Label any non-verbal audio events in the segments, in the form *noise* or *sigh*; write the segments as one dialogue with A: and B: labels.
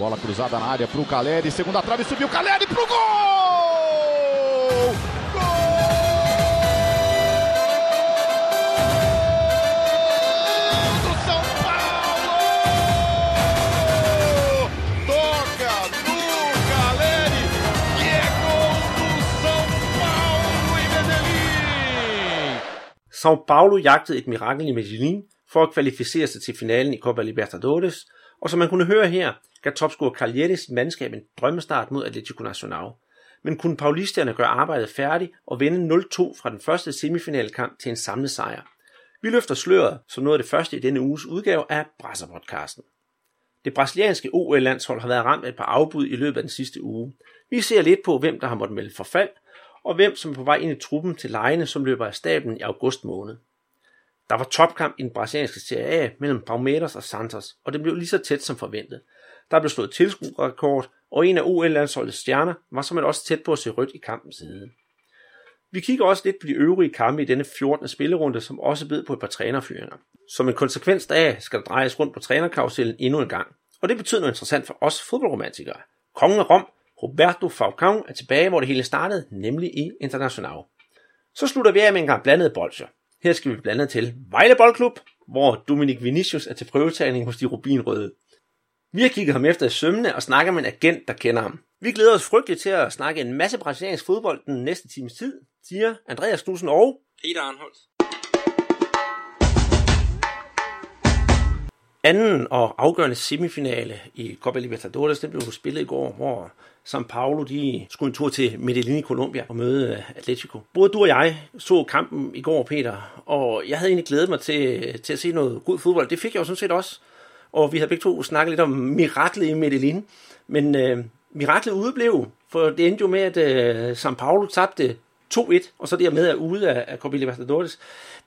A: Bola cruzada na área para o Caleri, segunda trave, subiu o Caleri que é gol São Paulo
B: Paulo jagtede et mirakel i Medellin for at kvalificere sig til finalen i Copa Libertadores, og som man kunne høre her, gav topscorer Cagliari sit mandskab en drømmestart mod Atletico Nacional. Men kunne paulisterne gøre arbejdet færdigt og vinde 0-2 fra den første semifinalkamp til en samlet sejr? Vi løfter sløret som noget af det første i denne uges udgave af Brasser-podcasten. Det brasilianske OL-landshold har været ramt af et par afbud i løbet af den sidste uge. Vi ser lidt på, hvem der har måttet melde forfald, og hvem som er på vej ind i truppen til lejene, som løber af staben i august måned. Der var topkamp i den brasilianske Serie A mellem Palmeiras og Santos, og det blev lige så tæt som forventet. Der blev slået tilskuerrekord, og en af OL-landsholdets stjerner var som også tæt på at se rødt i kampens side. Vi kigger også lidt på de øvrige kampe i denne 14. spillerunde, som også bed på et par trænerfyringer. Som en konsekvens af skal der drejes rundt på trænerkarusellen endnu en gang. Og det betyder noget interessant for os fodboldromantikere. Kongen af Rom, Roberto Falcao, er tilbage, hvor det hele startede, nemlig i International. Så slutter vi af med en gang blandet bolcher. Her skal vi blandt andet til Vejle Boldklub, hvor Dominik Vinicius er til prøvetagning hos de rubinrøde. Vi har kigget ham efter i sømne og snakker med en agent, der kender ham. Vi glæder os frygteligt til at snakke en masse brasiliansk fodbold den næste times tid, siger Andreas Knudsen og
C: Peter Arnholdt.
B: anden og afgørende semifinale i Copa Libertadores, den blev spillet i går, hvor São Paulo de skulle en tur til Medellin i Colombia og møde Atletico. Både du og jeg så kampen i går, Peter, og jeg havde egentlig glædet mig til, til at se noget god fodbold. Det fik jeg jo sådan set også. Og vi havde begge to snakket lidt om miraklet i Medellin. Men øh, miraklet udeblev, for det endte jo med, at øh, São Paulo tabte 2-1, og så dermed er ude af, af Copa Libertadores.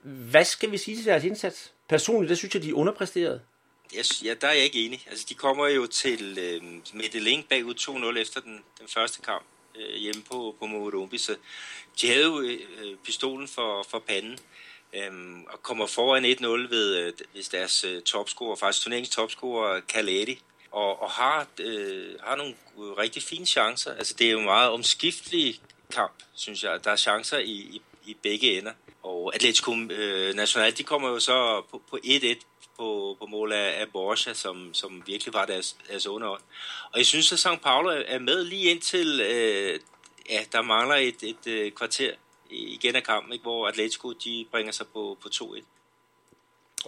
B: Hvad skal vi sige til deres indsats? Personligt, det synes jeg, de er underpræsteret.
C: Yes, ja, der er jeg ikke enig. Altså, de kommer jo til øh, Medellin bagud 2-0 efter den, den første kamp øh, hjemme på, på Morumbi, så de havde jo øh, øh pistolen for, for panden øh, og kommer foran 1-0 ved, øh, ved deres øh, topscorer, faktisk turneringens topscorer, Kaledi, og, og har, øh, har nogle øh, rigtig fine chancer. Altså, det er jo en meget omskiftelig kamp, synes jeg. Der er chancer i, i, i begge ender. Og Atletico øh, Nacional, de kommer jo så på, på 1-1 på, på mål af, af Borja, som, som virkelig var deres, deres underånd. Og jeg synes, at St. Paulo er med lige indtil, øh, ja, der mangler et, et, et øh, kvarter igen af kampen, ikke, hvor Atletico de bringer sig på, på 2-1.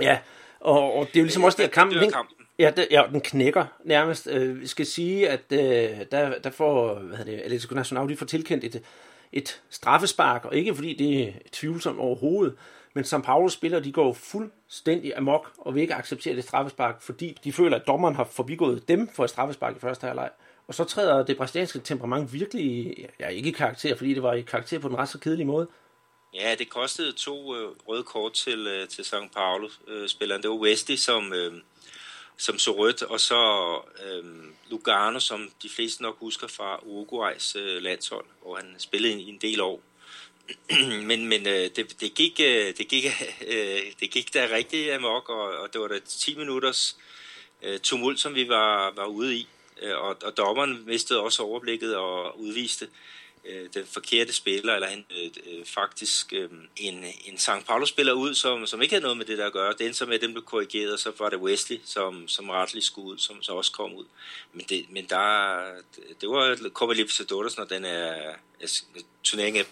B: Ja, og, og det er jo ligesom også det, at kampen, den,
C: kampen.
B: Ja, det, ja, den knækker nærmest. Øh, vi skal sige, at øh, der, der får hvad det, Atletico Nacional, de får tilkendt et, et straffespark, og ikke fordi det er tvivlsomt overhovedet, men São Paulo spiller, de går fuldstændig amok og vil ikke acceptere det straffespark, fordi de føler, at dommeren har forbigået dem for et straffespark i første halvleg. Og så træder det brasilianske temperament virkelig, ja ikke i karakter, fordi det var i karakter på den ret så kedelige måde.
C: Ja, det kostede to øh, røde kort til, øh, til São Paulo-spilleren. Øh, det var Westy, som, øh, som så rødt, og så øh, Lugano, som de fleste nok husker fra Uruguays øh, landshold, hvor han spillede i en del år. *clears throat* men men øh, det, det, gik, øh, det, gik, *laughs* øh, det gik da rigtig amok, og, og det var da 10 minutters øh, tumult, som vi var, var ude i. Øh, og, og dommeren mistede også overblikket og udviste øh, den forkerte spiller, eller han øh, øh faktisk øh, en, en St. Paulo-spiller ud, som, som ikke havde noget med det der at gøre. Den som så med, dem blev korrigeret, og så var det Wesley, som, som retlig skulle ud, som så også kom ud. Men, det, men der, det var Copa Libertadores, når den er, er turneringen er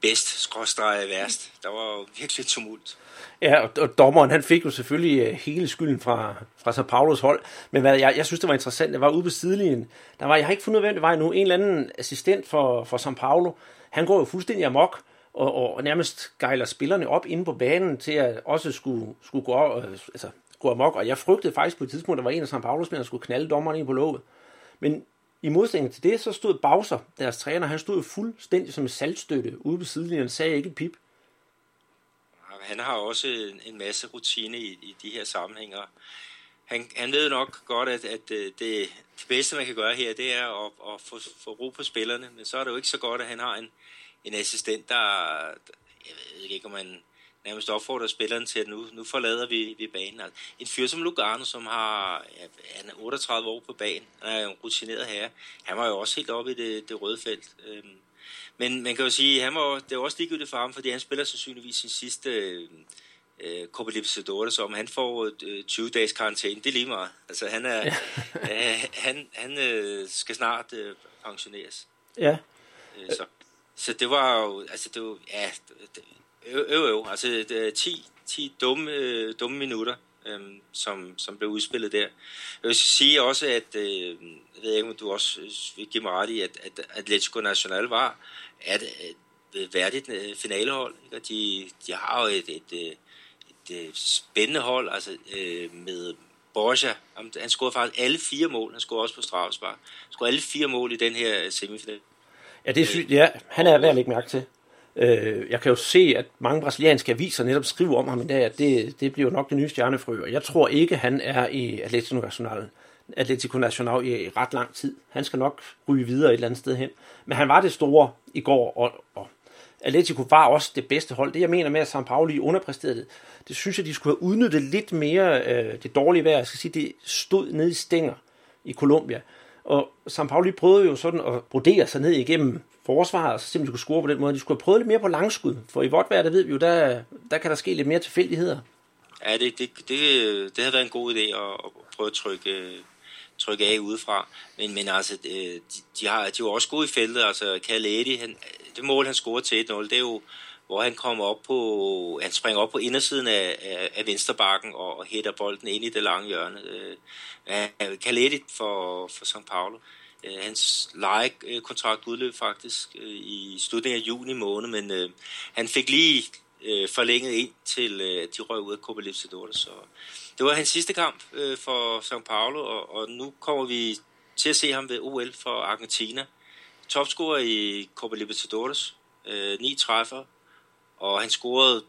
C: bedst, skråstreget værst. Der var jo virkelig tumult.
B: Ja, og, og dommeren, han fik jo selvfølgelig øh, hele skylden fra, fra São Paulos hold. Men hvad, jeg, jeg synes, det var interessant. Det var ude på sidelinjen. Der var, jeg har ikke fundet ud af, hvem det var endnu. En eller anden assistent for, for São Paulo. Han går jo fuldstændig amok og, og, og nærmest gejler spillerne op inde på banen til at også skulle, skulle gå, op, øh, altså, gå amok. Og jeg frygtede faktisk på et tidspunkt, at der var en af São Paulos spillerne, der skulle knalde dommeren ind på låget. Men i modsætning til det, så stod Bowser, deres træner, han stod jo fuldstændig som en saltstøtte ude på sidelinjen, sagde ikke et pip.
C: Han har også en masse rutine i, i de her sammenhænger. Han, han ved nok godt, at, at øh, det, det bedste, man kan gøre her, det er at, at få, få ro på spillerne. Men så er det jo ikke så godt, at han har en, en assistent, der, jeg ved ikke, om man nærmest opfordrer spilleren til, at nu, nu forlader vi, vi banen. Altså, en fyr som Lugano, som har ja, han er 38 år på banen, han er en rutineret herre, han var jo også helt oppe i det, det røde felt. Øhm, men man kan jo sige, han var, det var også ligegyldigt for ham, fordi han spiller sandsynligvis sin sidste øh, Copa Libertadores, om han får øh, 20 dages karantæne, det er lige meget. Altså han, er, *laughs* øh, han, han øh, skal snart øh, pensioneres.
B: Ja.
C: Øh, så, så det var jo, altså det var, ja, øv, øv, øv, altså det, 10, 10 dumme, øh, dumme minutter, øh, som, som blev udspillet der. Jeg vil sige også, at, øh, jeg ved ikke, om du også øh, vil give mig ret i, at, at Atletico Nacional var at, at øh, værdigt øh, finalehold, ikke? og de, de har jo et, et, et, et spændende hold, altså øh, med Borja, han scorede faktisk alle fire mål, han scorede også på straffespark, han scorede alle fire mål i den her semifinal.
B: Ja, det er. Ja, han er værd at lægge mærke til. Øh, jeg kan jo se, at mange brasilianske aviser netop skriver om ham i dag, at det, det bliver nok det nye stjernefrø, og jeg tror ikke, han er i Atletico Nacional, Atletico Nacional i ret lang tid. Han skal nok ryge videre et eller andet sted hen. Men han var det store i går, og, og Atletico var også det bedste hold. Det jeg mener med, at San Pauli underpræsterede det, det synes jeg, de skulle have udnyttet lidt mere øh, det dårlige vejr. Jeg skal sige, det stod nede i stænger i Colombia. Og San Pauli prøvede jo sådan at brodere sig ned igennem forsvaret, og så simpelthen kunne score på den måde. De skulle have prøvet lidt mere på langskud, for i vort vejr, der ved vi jo, der, der kan der ske lidt mere tilfældigheder.
C: Ja, det, det, det, det havde været en god idé at, at prøve at trykke, øh, trykke af udefra. Men, men altså, øh, de, de, har, de var jo også gode i feltet. Altså, Kaledi, han, det mål, han scorede til 1-0, det er jo, hvor han kommer op på, han springer op på indersiden af, af, af venstrebakken og, og hætter bolden ind i det lange hjørne. Øh, Kaledi for, for São Paulo. Øh, hans lejekontrakt udløb faktisk øh, i slutningen af juni måned, men øh, han fik lige øh, forlænget ind til øh, de røg ud af Copa Libertadores. Så det var hans sidste kamp øh, for São Paulo, og, og nu kommer vi til at se ham ved OL for Argentina. Topscorer i Copa Libertadores, øh, ni træffer, og han scorede,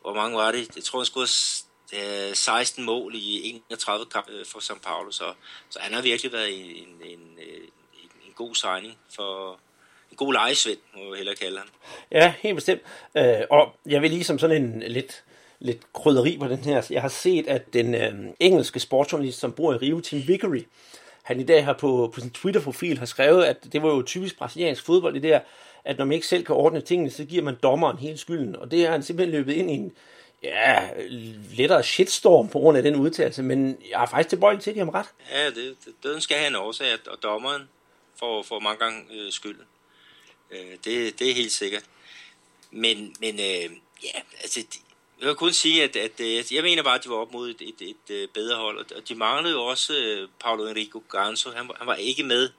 C: hvor mange var det? Jeg tror, han scorede øh, 16 mål i 31 kampe øh, for São Paulo, så, så han har virkelig været en, en, en, en, en god signing for, en god lejesvend, må jeg hellere kalde ham.
B: Ja, helt bestemt. Øh, og jeg vil lige som sådan en lidt lidt krydderi på den her. Jeg har set, at den øh, engelske sportsjournalist, som bor i Rio, Tim Vickery, han i dag har på, på sin Twitter-profil har skrevet, at det var jo typisk brasiliansk fodbold, det der, at når man ikke selv kan ordne tingene, så giver man dommeren hele skylden. Og det har han simpelthen løbet ind i en ja, lettere shitstorm på grund af den udtalelse, men jeg er faktisk tilbøjelig til at give ham ret.
C: Ja, det, det, skal have en årsag, og dommeren får, får mange gange øh, skylden. Øh, det, det er helt sikkert. Men, men øh, ja, altså, jeg kan kun sige, at, at, at jeg mener bare, at de var op mod et, et, et, øh, bedre hold, og de manglede jo også øh, Paulo Enrico Ganso. Han, han var ikke med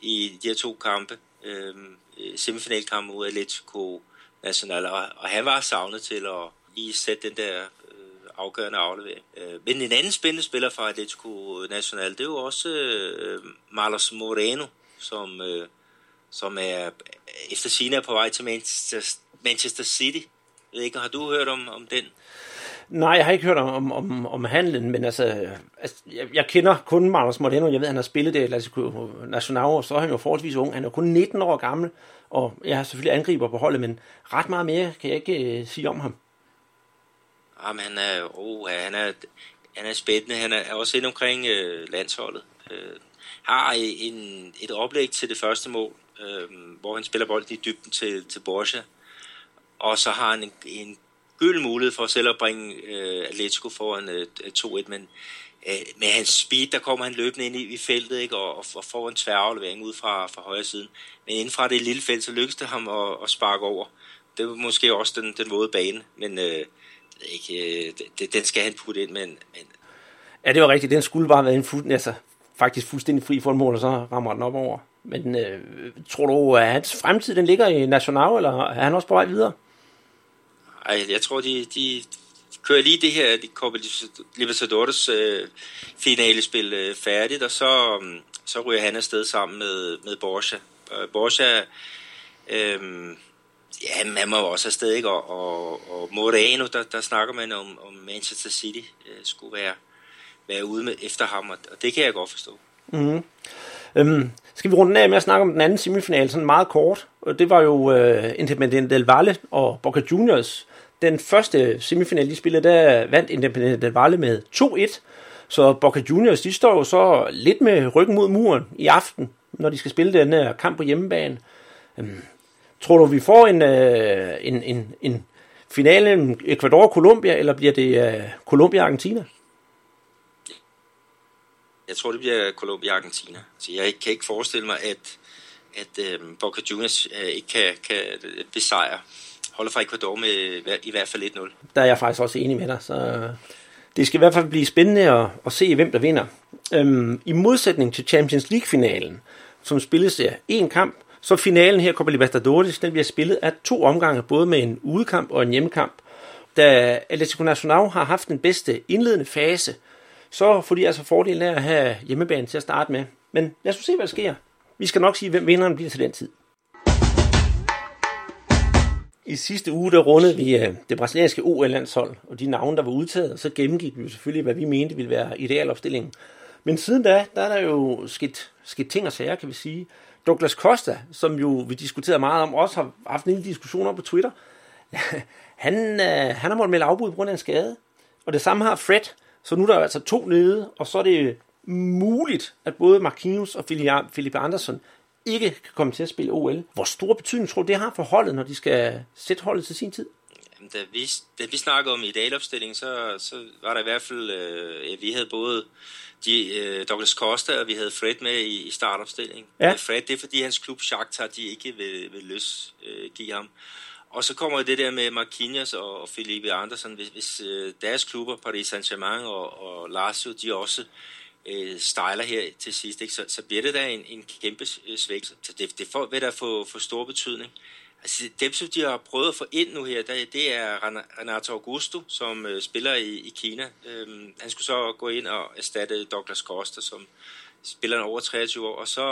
C: i de her to kampe, øhm, Øh, semifinalkamp mod Atletico Nacional, og, og han var savnet til at lige sætte den der øh, afgørende aflevering. Øh, men en anden spændende spiller fra Atletico Nacional, det er jo også øh, Marlos Moreno, som, øh, som er efter sine er på vej til Manchester, Manchester City jeg ved ikke, har du hørt om, om den?
B: Nej, jeg har ikke hørt om, om, om handlen, men altså, altså jeg, jeg kender kun Magnus Moreno, jeg ved, han har spillet det i Nacional, og så er han jo forholdsvis ung, han er kun 19 år gammel, og jeg har selvfølgelig angriber på holdet, men ret meget mere kan jeg ikke øh, sige om ham.
C: Ah, Jamen, han er, oh, han er, han er spændende, han er også ind omkring øh, landsholdet. Øh, har øh, en, et oplæg til det første mål, øh, hvor han spiller bolden i dybden til, til Borja, og så har han en, en gylden mulighed for selv at bringe øh, Atletico foran øh, 2-1, men øh, med hans speed, der kommer han løbende ind i, i feltet ikke, og, og får en tværaflevering ud fra, fra højre siden. Men inden fra det lille felt, så lykkes det ham at, at sparke over. Det var måske også den, den våde bane, men øh, ikke, øh, det, den skal han putte ind. Men, men...
B: Ja, det var rigtigt. Den skulle bare have været en fuld, altså, faktisk fuldstændig fri for en mål, og så rammer den op over. Men øh, tror du, at hans fremtid den ligger i National, eller er han også på vej videre?
C: Ej, jeg tror, de, de kører lige det her de Copa Libertadores øh, finalespil øh, færdigt, og så, øh, så ryger han afsted sammen med, med Borja. Øh, Borja, øh, ja, man må også afsted, ikke? Og, og, og Moreno, der, der snakker man om, om Manchester City øh, skulle være, være ude med efter ham, og, og det kan jeg godt forstå.
B: Mm-hmm. Øhm, skal vi runde af med at snakke om den anden semifinal, sådan meget kort. Og det var jo øh, Independiente del Valle og Boca Juniors, den første semifinal, de spillede, der vandt Independiente del Valle med 2-1. Så Boca Juniors, de står jo så lidt med ryggen mod muren i aften, når de skal spille den her kamp på hjemmebane. Øhm, tror du, vi får en, øh, en, en, en finale Ecuador-Colombia, eller bliver det øh, Colombia-Argentina?
C: Jeg tror, det bliver Colombia-Argentina. Så altså, jeg kan ikke forestille mig, at, at øh, Boca Juniors øh, ikke kan, kan besejre holder fra Ecuador med i hvert fald 1-0.
B: Der er jeg faktisk også enig med dig, så det skal i hvert fald blive spændende at, at se, hvem der vinder. Øhm, I modsætning til Champions League-finalen, som spilles af én kamp, så finalen her, Copa Libertadores, den bliver spillet af to omgange, både med en udekamp og en hjemmekamp. Da Atletico Nacional har haft den bedste indledende fase, så får de altså fordelen af at have hjemmebanen til at starte med. Men lad os se, hvad der sker. Vi skal nok sige, hvem vinderen bliver til den tid. I sidste uge, der rundede vi øh, det brasilianske OL-landshold, og de navne, der var udtaget, og så gennemgik vi selvfølgelig, hvad vi mente ville være idealopstillingen. Men siden da, der er der jo sket, sket ting og sager, kan vi sige. Douglas Costa, som jo vi diskuterede meget om, også har haft en lille diskussion op på Twitter, *laughs* han, øh, han har måttet melde afbud på grund af en skade. Og det samme har Fred, så nu er der altså to nede, og så er det muligt, at både Marquinhos og Felipe Andersen ikke kan komme til at spille OL. Hvor stor betydning tror du, det har for holdet, når de skal sætte holdet til sin tid?
C: Jamen, da, vi, da vi snakkede om idealopstilling, så, så var der i hvert fald, øh, vi havde både de, øh, Douglas Costa, og vi havde Fred med i, i startopstilling.
B: Ja.
C: Fred, det er fordi hans klub Shakhtar, de ikke vil, vil løs øh, give ham. Og så kommer det der med Marquinhos og, og Felipe Andersen, hvis, hvis øh, deres klubber, Paris Saint-Germain og, og Lazio, de også øh, Øh, stejler her til sidst, ikke? Så, så bliver det da en, en kæmpe øh, svækkelse. Så det, det får, vil da få, få stor betydning. Altså, dem, som de har prøvet at få ind nu her, der, det er Renato Augusto, som øh, spiller i, i Kina. Øhm, han skulle så gå ind og erstatte Douglas Costa, som spiller over 23 år. Og så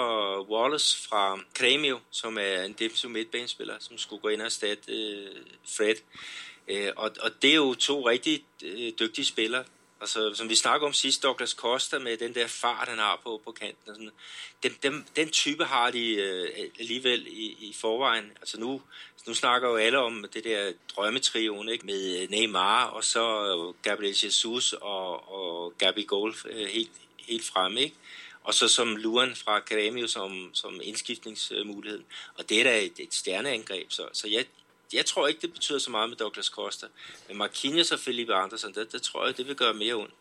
C: Wallace fra Cremio, som er en defensiv midtbanespiller, som skulle gå ind og erstatte øh, Fred. Øh, og, og det er jo to rigtig øh, dygtige spillere, Altså, som vi snakker om sidst, Douglas Costa med den der fart, han har på, på kanten. Og sådan. Den, den, den type har de øh, alligevel i, i forvejen. Altså nu, nu snakker jo alle om det der drømmetrioen ikke? med øh, Neymar og så øh, Gabriel Jesus og, og Gabi Golf øh, helt, helt fremme. Ikke? Og så som Luan fra Grêmio som, som indskiftningsmulighed. Og det er da et, et stjerneangreb. Så, så jeg, jeg tror ikke, det betyder så meget med Douglas Costa. Men Marquinhos og Felipe Andersen, det, det tror jeg, det vil gøre mere ondt.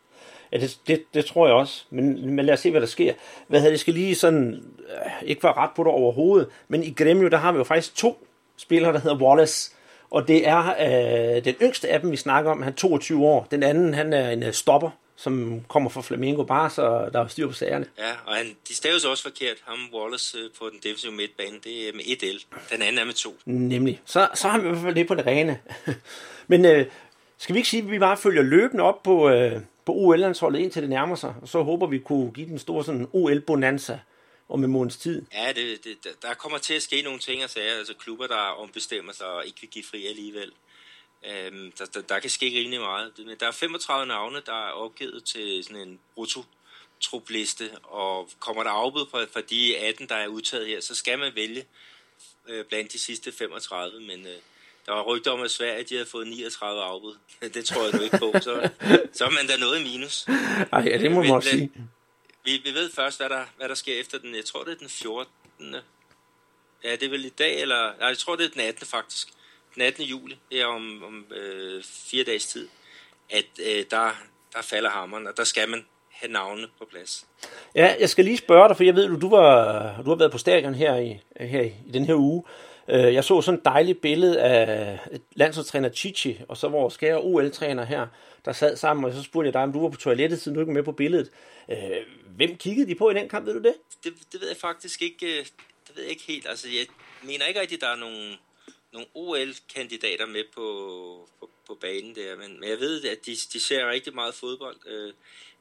B: Ja, det, det, det tror jeg også. Men, men lad os se, hvad der sker. Hvad havde det skal lige sådan, øh, ikke være ret på det overhovedet, men i Gremio, der har vi jo faktisk to spillere, der hedder Wallace. Og det er øh, den yngste af dem, vi snakker om. Han er 22 år. Den anden, han er en øh, stopper som kommer fra Flamengo bare, så der er styr på sagerne.
C: Ja, og han, de staves også forkert. Ham Wallace øh, på den defensive midtbane, det er med et L. Den anden er med to.
B: Nemlig. Så, så har vi i hvert fald det på det rene. *laughs* Men øh, skal vi ikke sige, at vi bare følger løbende op på, øh, på OL-landsholdet indtil det nærmer sig, og så håber vi kunne give den store sådan OL-bonanza om en måneds tid.
C: Ja, det, det, der kommer til at ske nogle ting og sager, altså klubber, der ombestemmer sig og ikke vil give fri alligevel. Øhm, der, der, der kan ske rimelig meget. Men der er 35 navne, der er opgivet til sådan en brutto trupliste, og kommer der afbud fra, fra de 18, der er udtaget her, så skal man vælge øh, blandt de sidste 35, men øh, der var rygter om, at Sverige de havde fået 39 afbud. *laughs* Det tror jeg nu ikke på, så, så er man da noget i minus.
B: Ej, ja, det må man også sige.
C: Vi, vi ved først, hvad der, hvad der sker efter den, jeg tror det er den 14. Ja, det er vel i dag, eller, nej, jeg tror det er den 18. faktisk den 18. juli, det er om, om øh, fire dages tid, at øh, der, der falder hammeren, og der skal man have navnene på plads.
B: Ja, jeg skal lige spørge dig, for jeg ved, du, du, var, du har været på stadion her i, her i, i den her uge. Øh, jeg så sådan et dejligt billede af landsholdstræner Chichi, og så vores kære OL-træner her, der sad sammen, og så spurgte jeg dig, om du var på toilettet, siden du ikke var med på billedet. Øh, hvem kiggede de på i den kamp, ved du det?
C: Det, det ved jeg faktisk ikke, øh, det ved jeg ikke helt. Altså, jeg mener ikke rigtigt, at der er nogen nogle OL-kandidater med på, på, på banen der, men, men jeg ved, at de, de ser rigtig meget fodbold. Øh,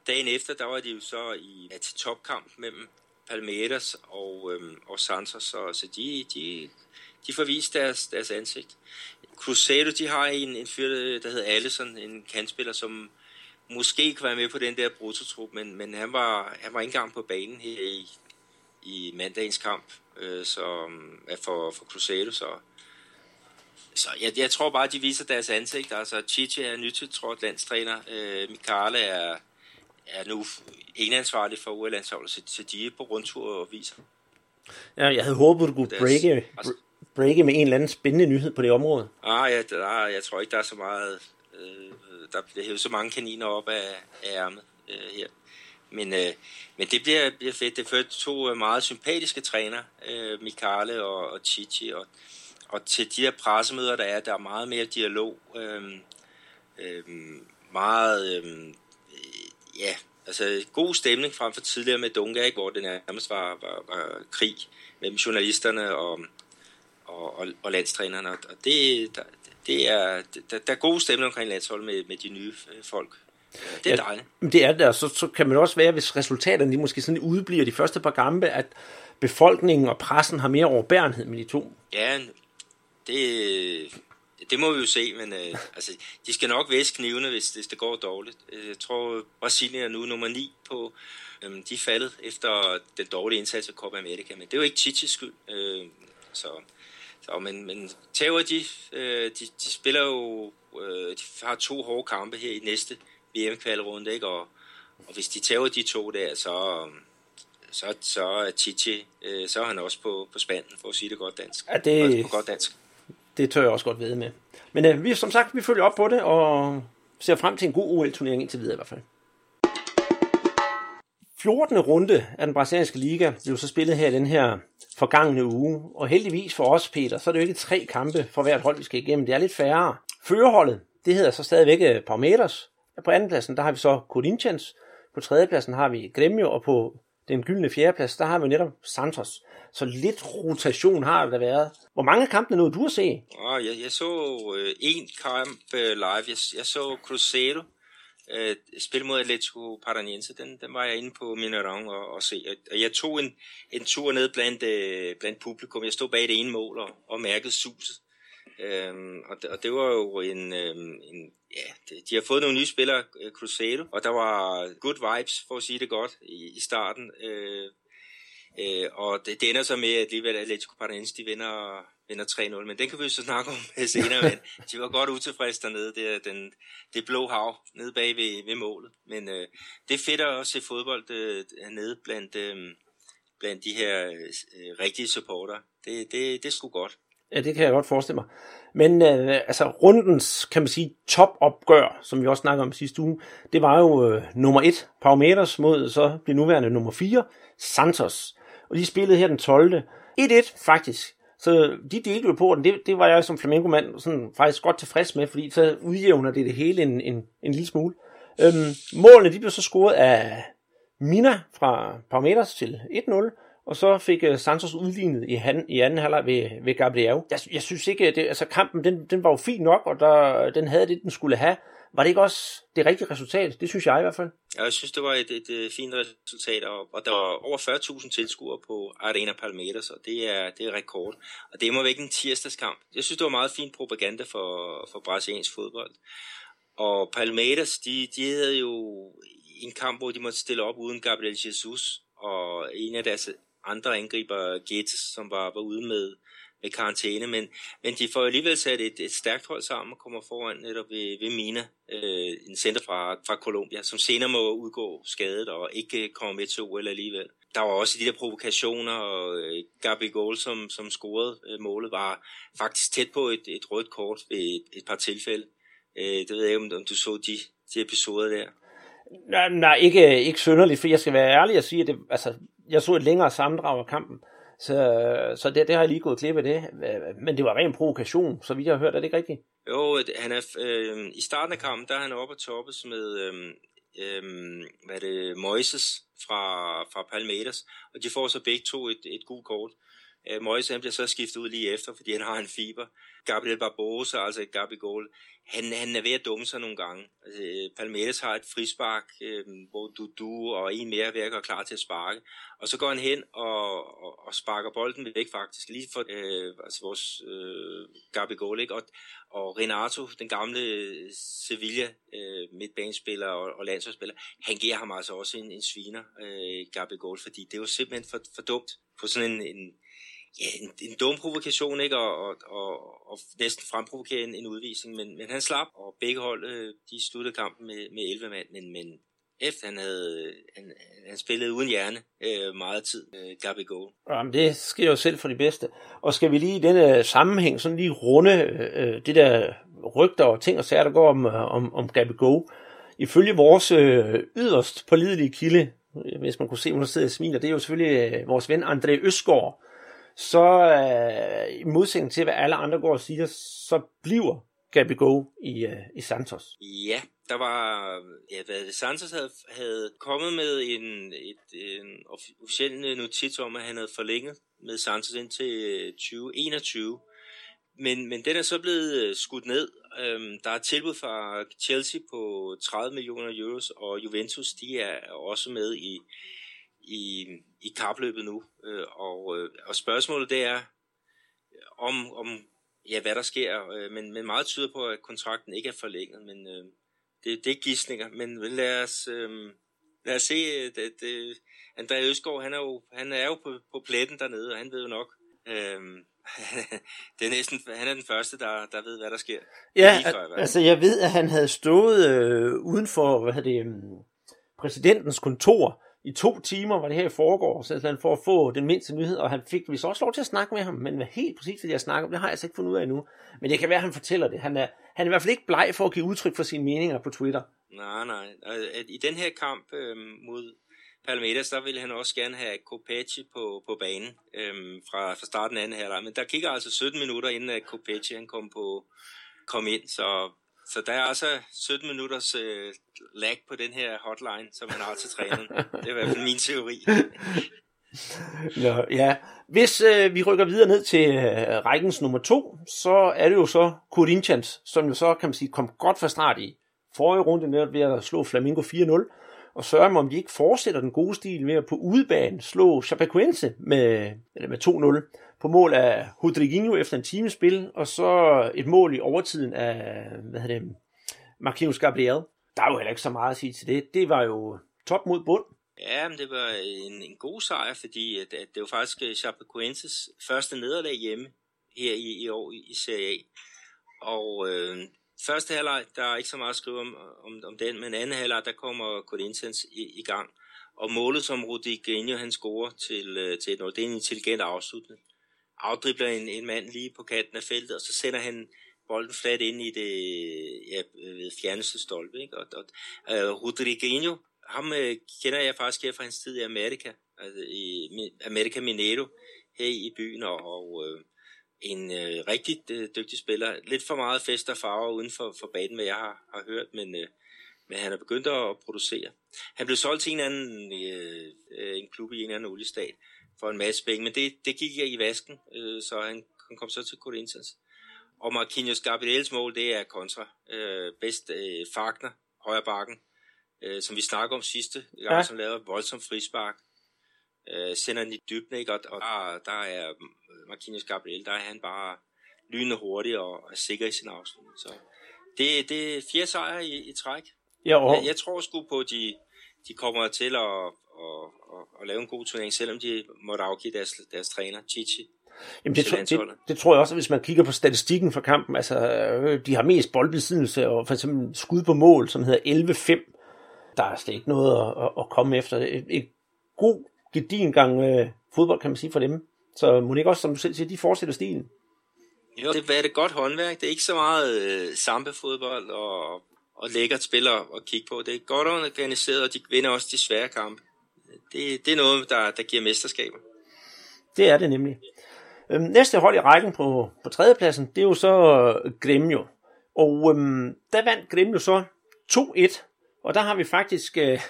C: dagen efter, der var de jo så i, ja, til topkamp mellem Palmeiras og, øh, og Santos, så, så de, de, de får vist deres, deres ansigt. Cruzeiro, de har en, en fyr, der hedder Allison, en kandspiller, som måske kan være med på den der brutotrup, men, men han, var, han var ikke engang på banen her i, i mandagens kamp, øh, så, for, for Cruzeiro, så så jeg, jeg tror bare, de viser deres ansigt. Altså, Chichi er nytiltrådt landstræner. Øh, Michale er, er nu eneansvarlig for UL-landsholdet, så, så de er på rundtur og viser.
B: Ja, jeg havde håbet, du kunne
C: Deres-
B: breake, breake med en eller anden spændende nyhed på det område.
C: Ah, ja, der, jeg tror ikke, der er så meget... Øh, der bliver hævet så mange kaniner op af, af ærmet øh, her. Men, øh, men det bliver, bliver fedt. Det er to øh, meget sympatiske træner, øh, Michale og, og Chichi. Og, og til de her pressemøder, der er, der er meget mere dialog. Øh, øh, meget... Øh, ja, altså god stemning frem for tidligere med Dunga, ikke, hvor det nærmest var, var, var krig mellem journalisterne og, og, og, og landstrænerne. Og det, der, det er, der, der er god stemning omkring landsholdet med, med de nye øh, folk. Det er
B: Ja.
C: dejligt.
B: Det er der, så, så kan man også være, hvis resultaterne de måske sådan udbliver de første par kampe, at befolkningen og pressen har mere overbærenhed med de to.
C: Ja, det, det må vi jo se, men øh, altså, de skal nok væske knivene, hvis, hvis det går dårligt. Øh, Jeg tror, Brasilien er nu nummer 9 på, øhm, de er faldet efter den dårlige indsats af Copa America, men det er jo ikke Chichis skyld. Øh, så, så, men, men tager de, øh, de, de spiller jo, øh, de har to hårde kampe her i næste VM-kvalrunde, ikke? Og, og hvis de tager de to der, så, så, så er Chichi, øh, så er han også på, på spanden, for at sige det godt dansk.
B: Ja, det-
C: På godt dansk.
B: Det tør jeg også godt ved med. Men øh, vi, som sagt, vi følger op på det, og ser frem til en god OL-turnering indtil videre i hvert fald. 14. runde af den brasilianske liga blev så spillet her den her forgangne uge. Og heldigvis for os, Peter, så er det jo ikke tre kampe for hvert hold, vi skal igennem. Det er lidt færre. Førerholdet, det hedder så stadigvæk øh, Palmeiras. På andenpladsen, der har vi så Corinthians. På tredjepladsen har vi Grêmio, og på den gyldne fjerdeplads, der har vi netop Santos. Så lidt rotation har der været. Hvor mange kampe nåede du at se?
C: Oh, jeg, jeg så øh, en kamp øh, live. Jeg, jeg så Cruzeiro øh, spille mod Atletico Paranaense. Den, den var jeg inde på Mineirão og, og se. Og- Og jeg tog en, en tur ned blandt, øh, blandt publikum. Jeg stod bag det ene mål og, og mærkede suset. Øhm, og, det, og det var jo en, øhm, en ja, de har fået nogle nye spillere, øh, Cruzeiro, og der var good vibes, for at sige det godt, i, i starten. Øh, øh, og det, det ender så med, at alligevel Atletico Paranaense, de vinder, vinder 3-0, men den kan vi jo så snakke om senere, men *laughs* de var godt utilfredse dernede, det, den, det blå hav, nede bag ved, ved målet. Men øh, det er fedt at se fodbold øh, nede blandt, øh, blandt de her øh, rigtige supporter. Det, det, det er sgu godt.
B: Ja, det kan jeg godt forestille mig. Men øh, altså rundens, kan man sige, topopgør, som vi også snakkede om sidste uge, det var jo øh, nummer 1, Palmeiras mod så det nuværende nummer 4, Santos. Og de spillede her den 12. 1-1 faktisk. Så de delte jo på den. Det, det var jeg som flamenco-mand sådan faktisk godt tilfreds med, fordi så udjævner det det hele en, en, en lille smule. Øhm, målene de blev så scoret af Mina fra Palmeiras til 1-0, og så fik uh, Santos udlignet i, han, i anden halvleg ved, ved Gabriel. Jeg, jeg synes ikke, at det, altså kampen den, den var jo fin nok, og der, den havde det, den skulle have. Var det ikke også det rigtige resultat? Det synes jeg i hvert fald.
C: Ja, jeg synes, det var et, et, et fint resultat, og, og der var over 40.000 tilskuere på Arena Palmeiras, og det er, det er rekord. Og det må ikke en tirsdagskamp. Jeg synes, det var meget fin propaganda for, for brasiliansk fodbold. Og Palmeiras, de, de havde jo en kamp, hvor de måtte stille op uden Gabriel Jesus, og en af deres andre angriber, Gates, som var, var ude med, med karantæne, men, men de får alligevel sat et, et stærkt hold sammen og kommer foran netop ved, ved Mina, øh, en center fra, fra Colombia, som senere må udgå skadet og ikke kommer med til OL alligevel. Der var også de der provokationer, og øh, Gabi Goal, som, som scorede øh, målet, var faktisk tæt på et, et rødt kort ved et, et par tilfælde. Øh, det ved jeg ikke, om, om du så de, de episoder der.
B: Nej, nej ikke, ikke synderligt, for jeg skal være ærlig og sige, at det, altså, jeg så et længere sammendrag af kampen, så, så det, det har jeg lige gået glip af det. Men det var ren provokation, så vidt jeg har hørt. Er det ikke rigtigt?
C: Jo, han er, øh, i starten af kampen, der er han oppe og toppes med, øh, øh, hvad er det, Moises fra, fra Palmeiras, og de får så begge to et, et gult kort. Øh, Moises han bliver så skiftet ud lige efter, fordi han har en fiber. Gabriel Barbosa, altså Gabigol, han, han er ved at dumme sig nogle gange. Altså, øh, Palmeiras har et frispark, øh, hvor Dudu og en mere er ved at gøre klar til at sparke. Og så går han hen og, og, og sparker bolden væk faktisk, lige for øh, altså vores øh, Gabi Golik? Og, og Renato, den gamle Sevilla øh, midtbanespiller og, og landsholdsspiller, han giver ham altså også en, en sviner, øh, Gabi Gol, fordi det er simpelthen for, for dumt på sådan en, en, ja, en, en dum provokation, ikke? Og, og, og, og næsten fremprovokere en, en udvisning, men, men han slap, og begge hold, øh, de sluttede kampen med, med 11 mand, men, men efter han havde han, han spillede uden hjerne øh, meget tid, øh, Gabi Goal.
B: Jamen, det sker jo selv for de bedste. Og skal vi lige i denne øh, sammenhæng sådan lige runde øh, øh, det der rygter og ting og sager, der går om, om, om Gabi Go. Ifølge vores øh, yderst pålidelige kilde, hvis man kunne se, hun sidder og smiler, det er jo selvfølgelig øh, vores ven André Øsgaard, så øh, i modsætning til, hvad alle andre går og siger, så bliver Gabby Go i, øh, i Santos.
C: Ja, der var, ja, hvad Santos havde, havde kommet med en, et, en officiel øh, notits om, at han havde forlænget med Santos indtil øh, 2021. Men, men den er så blevet øh, skudt ned. Øhm, der er tilbud fra Chelsea på 30 millioner euros, og Juventus de er også med i, i, i kapløbet nu. Øh, og, øh, og spørgsmålet det er, om, om ja, hvad der sker. Øh, men, men meget tyder på, at kontrakten ikke er forlænget. Men øh, det, det er gidsninger. Men lad os, øh, lad os se. Det, det, André Øsgaard, han er jo, han er jo på, på pletten dernede, og han ved jo nok. Øh, *laughs* det er næsten, han er den første, der, der ved, hvad der sker.
B: Ja, før, altså jeg ved, at han havde stået øh, uden for hvad det, præsidentens kontor i to timer, var det her foregår, så for at få den mindste nyhed, og han fik vi så også lov til at snakke med ham, men hvad helt præcis, hvad jeg snakker om, det har jeg altså ikke fundet ud af endnu. Men det kan være, at han fortæller det. Han er, han er i hvert fald ikke bleg for at give udtryk for sine meninger på Twitter.
C: Nej, nej. Øh, I den her kamp øh, mod Palmeiras, der ville han også gerne have Kopechi på, på banen øh, fra, fra starten af anden halvleg. Men der kigger altså 17 minutter, inden at Kopechi han kom, på, kom ind, så så der er altså 17 minutters øh, lag på den her hotline, som man har til træning. Det er i hvert fald min teori.
B: Nå, ja. Hvis øh, vi rykker videre ned til øh, rækkens nummer to, så er det jo så Corinthians, som jo så, kan man sige, kom godt fra start i forrige runde netop ved at slå Flamingo 4-0, og sørge om de ikke fortsætter den gode stil med at på udebane slå Chapecoense med, eller med 2-0 på mål af Rodriguinho efter en times spil, og så et mål i overtiden af, hvad hedder det, Marquinhos Gabriel. Der er jo heller ikke så meget at sige til det. Det var jo top mod bund.
C: Ja, men det var en, en god sejr, fordi at, at det var faktisk øh, Chapecoenses første nederlag hjemme her i, i år i Serie A. Og øh, første halvleg, der er ikke så meget at skrive om, om, om den, men anden halvleg, der kommer Corinthians i, i gang. Og målet, som Rodriguinho han scorer til, til til et det er en intelligent afslutning afdribler en, en mand lige på kanten af feltet, og så sender han bolden flat ind i det ja, øh, fjerneste stolpe. Ikke? Og, og øh, uh, Rodriguinho, ham uh, kender jeg faktisk her fra hans tid i Amerika, altså i Amerika Mineiro, her i byen, og, og uh, en uh, rigtig uh, dygtig spiller. Lidt for meget fest og farver uden for, for banen, hvad jeg har, har hørt, men, uh, men han er begyndt at producere. Han blev solgt til en anden uh, en klub i en eller anden oliestat, for en masse penge, men det, det gik jeg i vasken, øh, så han, han kom så til Corinthians. Og Marquinhos Gabriels mål, det er kontra. Øh, bedst øh, Fagner, højre bakken, øh, som vi snakker om sidste gang, ja. som lavede voldsom frispark. Øh, sender den i dybden, ikke? Og, og der, der er Marquinhos Gabriel, der er han bare lynende hurtig og er sikker i sin afslutning. Så det, det er fire sejre i, i træk. Ja, og... jeg, jeg tror sgu på, at de, de kommer til at, at, at, at lave en god turnering, selvom de måtte afgive deres, deres træner, Chichi.
B: Jamen det, det, det, tror jeg også, hvis man kigger på statistikken for kampen, altså øh, de har mest boldbesiddelse og for eksempel skud på mål, som hedder 11-5. Der er slet ikke noget at, at, at komme efter. Et, et god, gedin gang øh, fodbold, kan man sige for dem. Så må ikke også, som du selv siger, de fortsætter stilen.
C: Jo, det er det godt håndværk. Det er ikke så meget øh, sampe-fodbold og, og lækkert spil at kigge på. Det er godt organiseret, og de vinder også de svære kampe det, det er noget, der, der giver mesterskaber.
B: Det er det nemlig. Øhm, næste hold i rækken på, på tredjepladsen, det er jo så Gremio. Og øhm, der vandt Gremio så 2-1. Og der har vi faktisk, øh,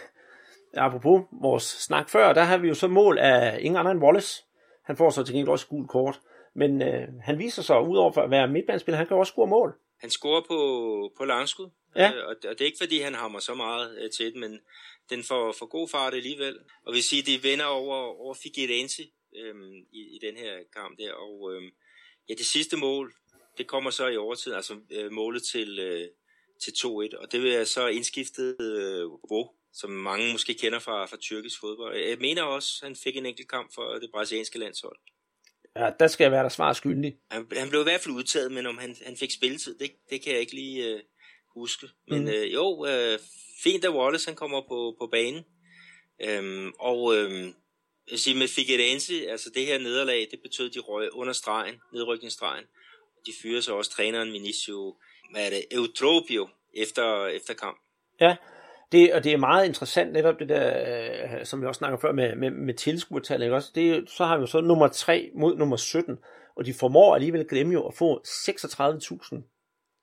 B: apropos vores snak før, der har vi jo så mål af ingen anden end Wallace. Han får så til gengæld også gul kort. Men øh, han viser sig, udover at være midtbanespiller, han kan også score mål.
C: Han scorer på, på langskud, ja. øh, og, og det er ikke fordi, han hammer så meget øh, til det, men den får for god fart alligevel. Og vil sige, at de vinder over, over Figueirense øhm, i, i den her kamp der. Og øhm, ja, det sidste mål, det kommer så i overtiden, altså øh, målet til, øh, til 2-1. Og det vil så indskiftet øh, Bo, som mange måske kender fra, fra tyrkisk fodbold. Jeg mener også, at han fik en enkelt kamp for det brasilianske landshold.
B: Ja, der skal jeg være der svar skyldig.
C: Han, han blev i hvert fald udtaget, men om han, han fik spilletid, det, det kan jeg ikke lige øh, huske. Men
B: Mm.
C: øh, jo, øh, fint at Wallace han kommer på, på banen. Øhm, og øh, jeg vil sige med Figueirense, altså det her nederlag, det betød, at de røg under stregen, nedrykningsstregen. De fyrer så også træneren Vinicio, hvad er det, Eutropio, efter, efter kamp.
B: Ja, det, og det er meget interessant netop det der, øh, som vi også snakker før med, med, med tilskuertal, ikke også? Det, så har vi så nummer 3 mod nummer 17, og de formår alligevel glemme jo at få 36.000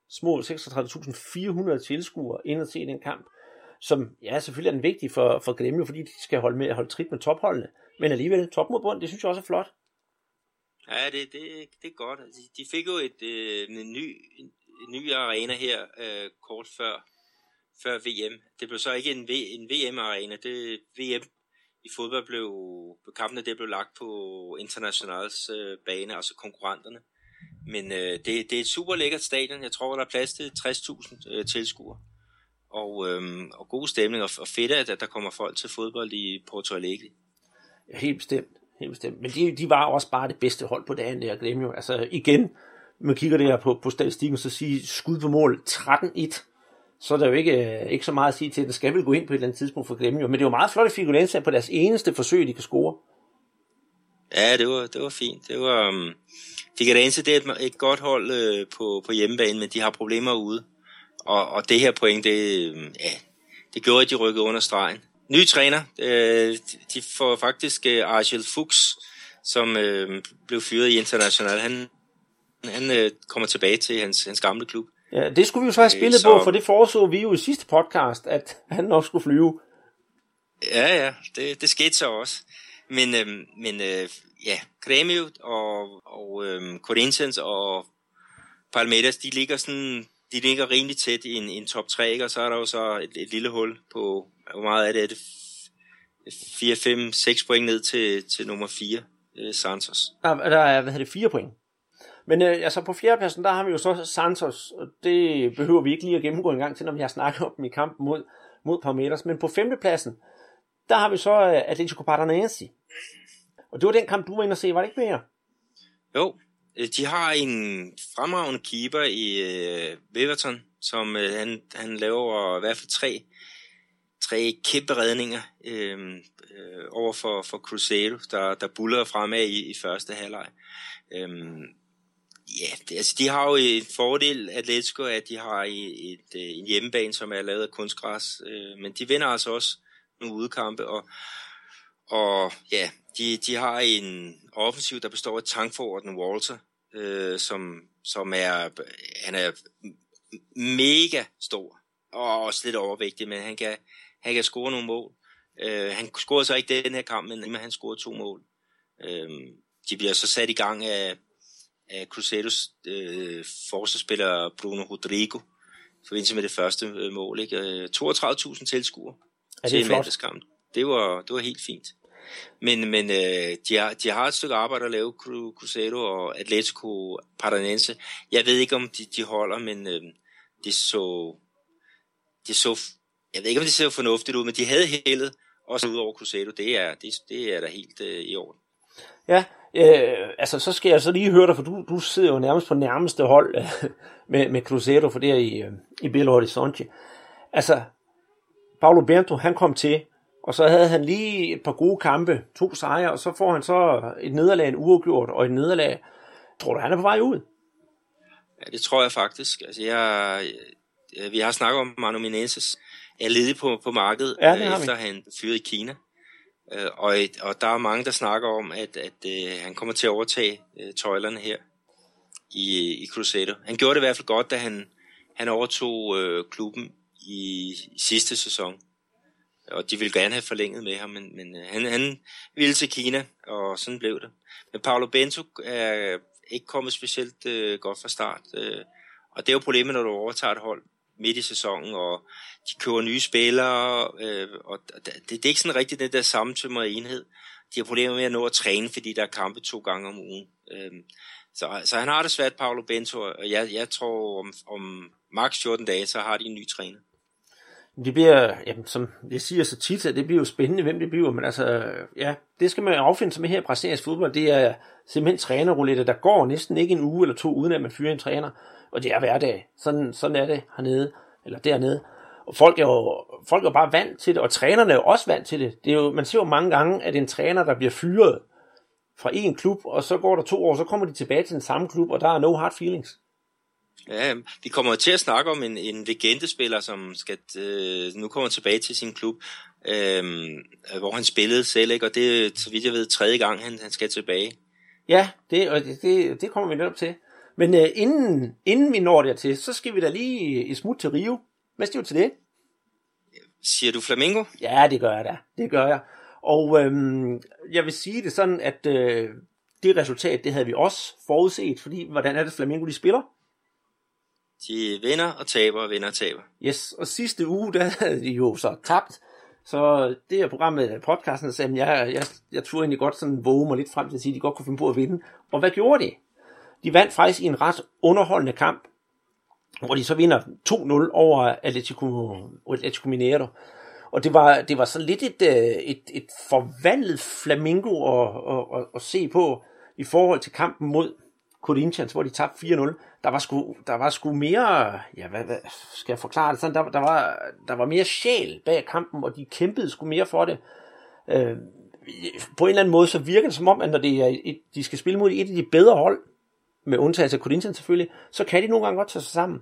B: små 36.400 tilskuere ind og se den kamp, som ja, selvfølgelig er den vigtig for, for Gremio, fordi de skal holde, med, holde trit med topholdene, men alligevel top mod bund, det synes jeg også er flot.
C: Ja, det, det, det er godt. Altså, De, fik jo et, øh, en, ny, en, en ny arena her øh, kort før, før VM. Det blev så ikke en, v, en VM-arena. Det VM i fodbold blev, kampene det blev lagt på internationals øh, bane, altså konkurrenterne. Men øh, det, det er et super lækkert stadion. Jeg tror, der er plads til 60.000 øh, tilskuere. Og, øh, og god stemning, og, og fedt, at, at der kommer folk til fodbold i Porto Alegre.
B: Ja, helt bestemt. Helt bestemt. Men de, de var også bare det bedste hold på dagen der, Gremio. Altså igen, man kigger det her på, på statistikken, så siger skud på mål 13-1. Så er der jo ikke, øh, ikke så meget at sige til, at den skal vel gå ind på et eller andet tidspunkt for Gremio. Men det er jo meget flot at Figueirense på deres eneste forsøg, de kan score.
C: Ja, det var, det var fint. Det var, øhm, um, Figueirense, det er et, et godt hold øh, på, på hjemmebane, men de har problemer ude. Og, og det her point, det, øh, ja, det gjorde, at de rykkede under stregen. Ny træner, øh, de får faktisk øh, Argel Fuchs, som øh, blev fyret i International. Han, han øh, kommer tilbage til hans, hans gamle klub.
B: Ja, det skulle vi jo så have
C: Okay,
B: spillet
C: så-
B: på, for det foreså vi jo i sidste podcast, at han nok skulle flyve.
C: Ja, ja, det, det skete så også. Men, øhm, men øh, ja, Grêmio og, og øhm, Corinthians og Palmeiras, de ligger sådan, de ligger rimelig tæt i en, en top 3, ikke? og så er der jo så et, et lille hul på, hvor meget er det, er det 4, 5, 6 point ned til, til nummer 4, øh, Santos.
B: Der, der er, hvad hedder det, fire point. Men øh, altså på fjerdepladsen, der har vi jo så Santos, og det behøver vi ikke lige at gennemgå en gang til, når vi har snakket om dem i kampen mod, mod Palmeiras. Men på femtepladsen, der har vi så øh, Atletico Paranaense. Og det var den kamp, du var inde og se, var det ikke mere?
C: Jo, øh, de har en fremragende keeper i øh, Weverton, som øh, han, han laver i hvert fald tre, tre kæmpe redninger øh, øh, over for, for Cruzeiro, der, der buller fremad i, i første halvleg. Øh, ja, det, altså, de har jo en fordel, Atletico, at de har et, et, en hjemmebane, som er lavet af kunstgræs, øh, men de vinder altså også nogle udkampe, og, og ja, de, de har en offensiv, der består af tankforordnen Walter, øh, som, som er, han er mega stor, og også lidt overvægtig, men han kan, han kan score nogle mål. Øh, han scorede så ikke den her kamp, men han scorede to mål. Øh, de bliver så sat i gang af, af Crusaders øh, forsvarsspiller Bruno Rodrigo, i forbindelse med det første øh, mål. Ikke? Øh, 32.000 tilskuere
B: Er
C: til
B: det
C: en
B: flot?
C: mandagskamp. Det var, det var helt fint. Men, men øh, de, har, de har et stykke arbejde at lave, Cru- Cruzeiro og Atletico Paranense. Jeg ved ikke, om de, de holder, men øh, det så, det så... Jeg ved ikke, om det ser fornuftigt ud, men de havde heldet også ud over Cruzeiro. Det er, det, det er da helt øh, i orden.
B: Ja, øh, altså så skal jeg så lige høre dig, for du, du sidder jo nærmest på nærmeste hold øh, med, med Cruzeiro for der i, øh, i Belo Horizonte. Altså, Paulo Bento, han kom til, og så havde han lige et par gode kampe, to sejre, og så får han så et nederlag, en uafgjort og et nederlag. Tror du, han er på vej ud?
C: Ja, det tror jeg faktisk. Altså, jeg, jeg, vi har snakket om Manu Menezes er ledig på, på markedet,
B: Ja,
C: øh, efter han fyrede i Kina. Øh, og, og der er mange, der snakker om, at, at øh, han kommer til at overtage øh, tøjlerne her i, i Crusader. Han gjorde det i hvert fald godt, da han, han overtog øh, klubben i, i sidste sæson. Og de ville gerne have forlænget med ham, men, men øh, han, han ville til Kina, og sådan blev det. Men Paolo Bento er ikke kommet specielt øh, godt fra start. Øh, og det er jo problemet, når du overtager et hold midt i sæsonen, og de køber nye spillere, øh, og det, det, er ikke sådan rigtig den der sammentømrede enhed. De har problemer med at nå at træne, fordi der er kampe to gange om ugen. Øh, så, så han har det svært, Paolo Bento, og jeg, jeg tror om, om max 14 dage, så har de en ny træner.
B: Det bliver, jamen, som jeg siger så tit, at det bliver jo spændende, hvem det bliver, men altså, ja, det skal man affinde sig med her i brasiliansk fodbold. Det er simpelthen trænerroulette, der går næsten ikke en uge eller to, uden at man fyrer en træner, og det er hverdag. Sådan, sådan er det hernede, eller dernede. Og folk er jo folk er bare vant til det, og trænerne er jo også vant til det. det er jo, man ser jo mange gange, at en træner, der bliver fyret fra en klub, og så går der to år, så kommer de tilbage til den samme klub, og der er no hard feelings.
C: Ja, vi kommer til at snakke om en, en legendespiller, som skal øh, nu kommer tilbage til sin klub, øh, hvor han spillede selv, ikke? og det er, så vidt jeg ved, tredje gang, han, han skal tilbage.
B: Ja, det, og det, det, det kommer vi netop til. Men øh, inden, inden vi når dertil, så skal vi da lige i smut til Rio. Hvad siger du til det?
C: Siger du Flamingo?
B: Ja, det gør jeg da. Det gør jeg. Og øhm, jeg vil sige det sådan, at øh, det resultat, det havde vi også forudset, fordi hvordan er det Flamingo, de spiller?
C: De vinder og taber, og vinder og taber.
B: Yes, og sidste uge, der havde de jo så tabt. Så det her program med podcasten, sagde, jeg, jeg, jeg tror egentlig godt sådan våge mig lidt frem til at sige, at de godt kunne finde på at vinde. Og hvad gjorde de? De vandt faktisk i en ret underholdende kamp, hvor de så vinder 2-0 over Atletico, Atletico Mineiro. Og det var, det var så lidt et, øh, et, et forvandlet flamingo at, at, at, at se på i forhold til kampen mod Corinthians, hvor de tabte 4-0. Der var sgu, der var sgu mere, ja, hvad, hvad skal jeg forklare det sådan, der, der, var, der var mere sjæl bag kampen, og de kæmpede sgu mere for det. Øh, på en eller anden måde, så virker det som om, at når det er et, de skal spille mod et af de bedre hold, med undtagelse af Corinthians selvfølgelig, så kan de nogle gange godt tage sig sammen.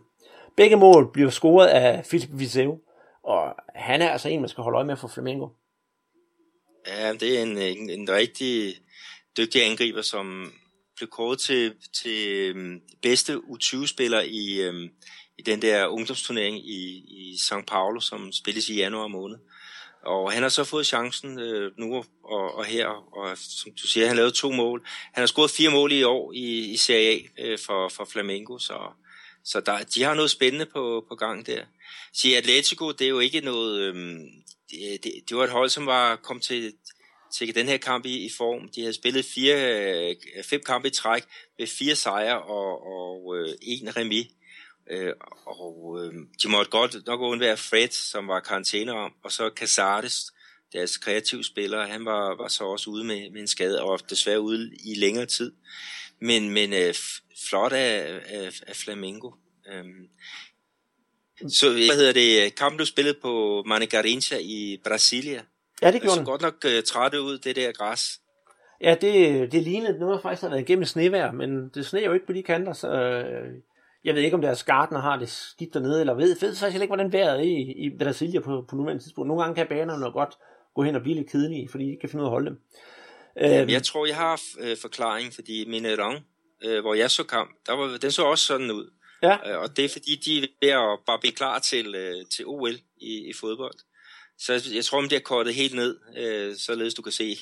B: Begge mål bliver scoret af Philip Viseu, og han er altså en, man skal holde øje med for Flamengo.
C: Ja, det er en, en, en rigtig dygtig angriber, som blev kåret til, til øhm, bedste U20-spiller i, øhm, i den der ungdomsturnering i, i São Paulo, som spilles i januar måned. Og han har så fået chancen øh, nu og, og her, og som du siger, han lavede to mål. Han har scoret fire mål i år i, i Serie A øh, for, for Flamengo, så, så der, de har noget spændende på, på gang der. Så Atletico, det er jo ikke noget... Øh, det, det, det var et hold, som var kom til, til den her kamp i, i form. De havde spillet fire, øh, fem kampe i træk med fire sejre og, og øh, en remis. Øh, og øh, de måtte godt nok undvære Fred, som var karantæne om, og så Casares, deres kreative spiller, han var, var så også ude med, med en skade, og desværre ude i længere tid. Men, men øh, flot af, af, af Flamengo. Øhm, så hvad hedder det, kampen du spillede på Manicarincha i Brasilia.
B: Ja, det gjorde
C: så godt nok uh, træt ud, det der græs.
B: Ja, det, det lignede noget, der faktisk har været igennem snevejr, men det sneer jo ikke på de kanter, så øh, jeg ved ikke, om deres gartner har det skidt dernede, eller ved, ved faktisk ikke, hvordan vejret er i, i Brasilia på, på nuværende tidspunkt. Nogle gange kan banerne godt gå hen og blive lidt kedelige, fordi de ikke kan finde ud af at holde dem.
C: Øhm, jeg tror, jeg har øh, forklaring, fordi Mineron, øh, hvor jeg så kamp, der var, den så også sådan ud.
B: Ja.
C: Øh, og det er fordi, de er ved at bare blive klar til, øh, til OL i, i fodbold. Så jeg tror, de har kortet helt ned, øh, således du kan se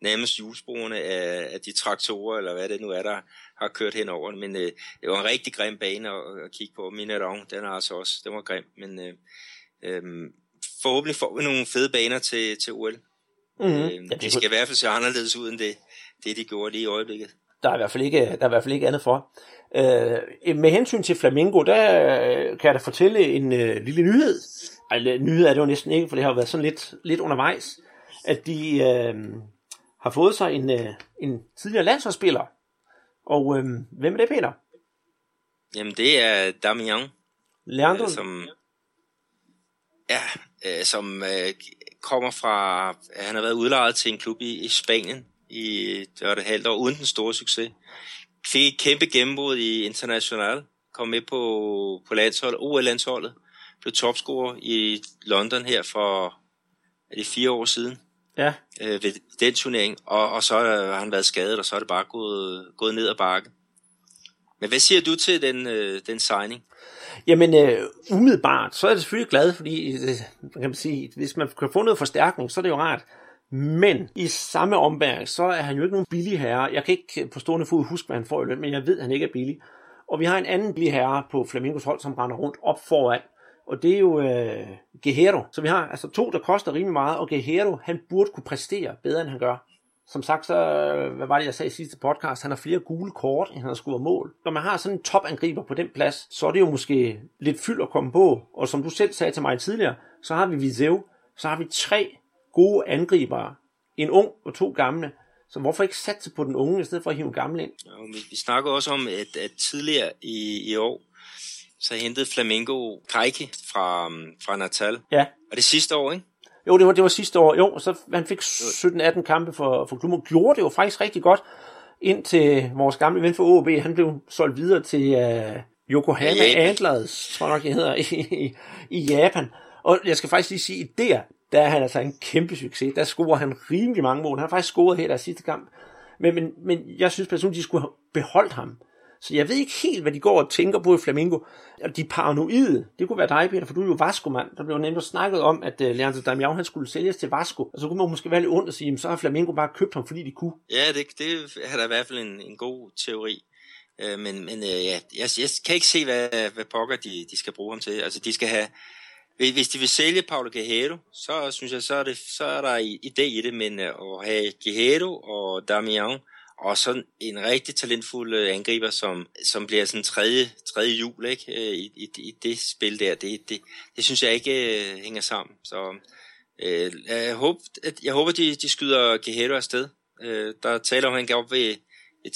C: nærmest hjulsporene af, af de traktorer, eller hvad det nu er, der har kørt henover. Men øh, det var en rigtig grim bane at, at kigge på. Mineron, den er altså også, den var grim. Men øh, øh, forhåbentlig får vi nogle fede baner til, til OL.
B: Mm-hmm.
C: Øh, ja, de skal i hvert fald se anderledes ud end det, det de gjorde lige i øjeblikket.
B: Der er i hvert fald ikke, der er i hvert fald ikke andet for. Øh, med hensyn til Flamingo, der kan jeg da fortælle en øh, lille nyhed. Ej, nyhed er det jo næsten ikke, for det har været sådan lidt, lidt undervejs, at de øh, har fået sig en, øh, en tidligere landsholdsspiller. Og øh, hvem er det, Peter?
C: Jamen, det er Damian.
B: Leandro?
C: Øh, som, ja, øh, som øh, kommer fra, han har været udlejet til en klub i, i Spanien i det var det halvt år, uden den store succes. Fik et kæmpe gennembrud i International, kom med på, på landsholdet, OL-landsholdet, blev topscorer i London her for er det fire år siden.
B: Ja.
C: Øh, ved den turnering, og, og så har han været skadet, og så er det bare gået, gået ned ad bakke. Men hvad siger du til den, øh, den signing?
B: Jamen, øh, umiddelbart, så er jeg selvfølgelig glad, fordi øh, kan man sige, hvis man kan få noget forstærkning, så er det jo rart. Men i samme ombæring, så er han jo ikke nogen billig herre. Jeg kan ikke på stående fod huske, hvad han får i løn, men jeg ved, at han ikke er billig. Og vi har en anden billig herre på Flamingos hold, som render rundt op foran. Og det er jo øh, Guerrero. Så vi har altså to, der koster rimelig meget, og Guerrero, han burde kunne præstere bedre, end han gør. som sagt, så, øh, hvad var det, jeg sagde i sidste podcast, han har flere gule kort, end han har skudt mål. Når man har sådan en topangriber på den plads, så er det jo måske lidt fyld at komme på. Og som du selv sagde til mig tidligere, så har vi Vizeu, så har vi tre gode angribere. En ung og to gamle. Så hvorfor ikke satse på den unge, i stedet for at hive en gammel ind?
C: Ja, vi, vi snakker også om, at, at tidligere i, i år, så hentede Flamingo Kreike fra, fra Natal.
B: Ja.
C: Og det sidste år, ikke?
B: Jo, det var, det var sidste år. Jo, så han fik 17-18 kampe for, for klubben. Gjorde det jo faktisk rigtig godt, indtil vores gamle ven for OB, han blev solgt videre til uh, Yokohama ja, Antlers, tror jeg nok, det hedder, i, i Japan. Og jeg skal faktisk lige sige, der, der er han altså en kæmpe succes. Der scorer han rimelig mange mål. Han har faktisk scoret her der sidste kamp. Men, men, men jeg synes personligt, de skulle have beholdt ham. Så jeg ved ikke helt, hvad de går og tænker på i Flamingo. De paranoide, det kunne være dig, Peter, for du er jo Vasco-mand. Der blev nemlig snakket om, at uh, Leandro Damião han skulle sælges til Vasco. Og så kunne man måske være lidt ondt at sige, så har Flamingo bare købt ham, fordi de kunne.
C: Ja, det, det er da i hvert fald en, en god teori. Uh, men men uh, ja, jeg, jeg kan ikke se, hvad, hvad pokker de, de skal bruge ham til. Altså, de skal have... Hvis de vil sælge Paulo Guerrero, så synes jeg, så er, det, så er der idé i det, men at have Guerrero og Damian, og så en rigtig talentfuld øh, angriber, som, som bliver sådan tredje, tredje jul ikke? Øh, I, i, i det spil der. Det, det, det synes jeg ikke uh, hænger sammen. Så uh, jeg, håber, at, jeg håber, de, de skyder Guerrero afsted. Uh, der taler om, han går op ved,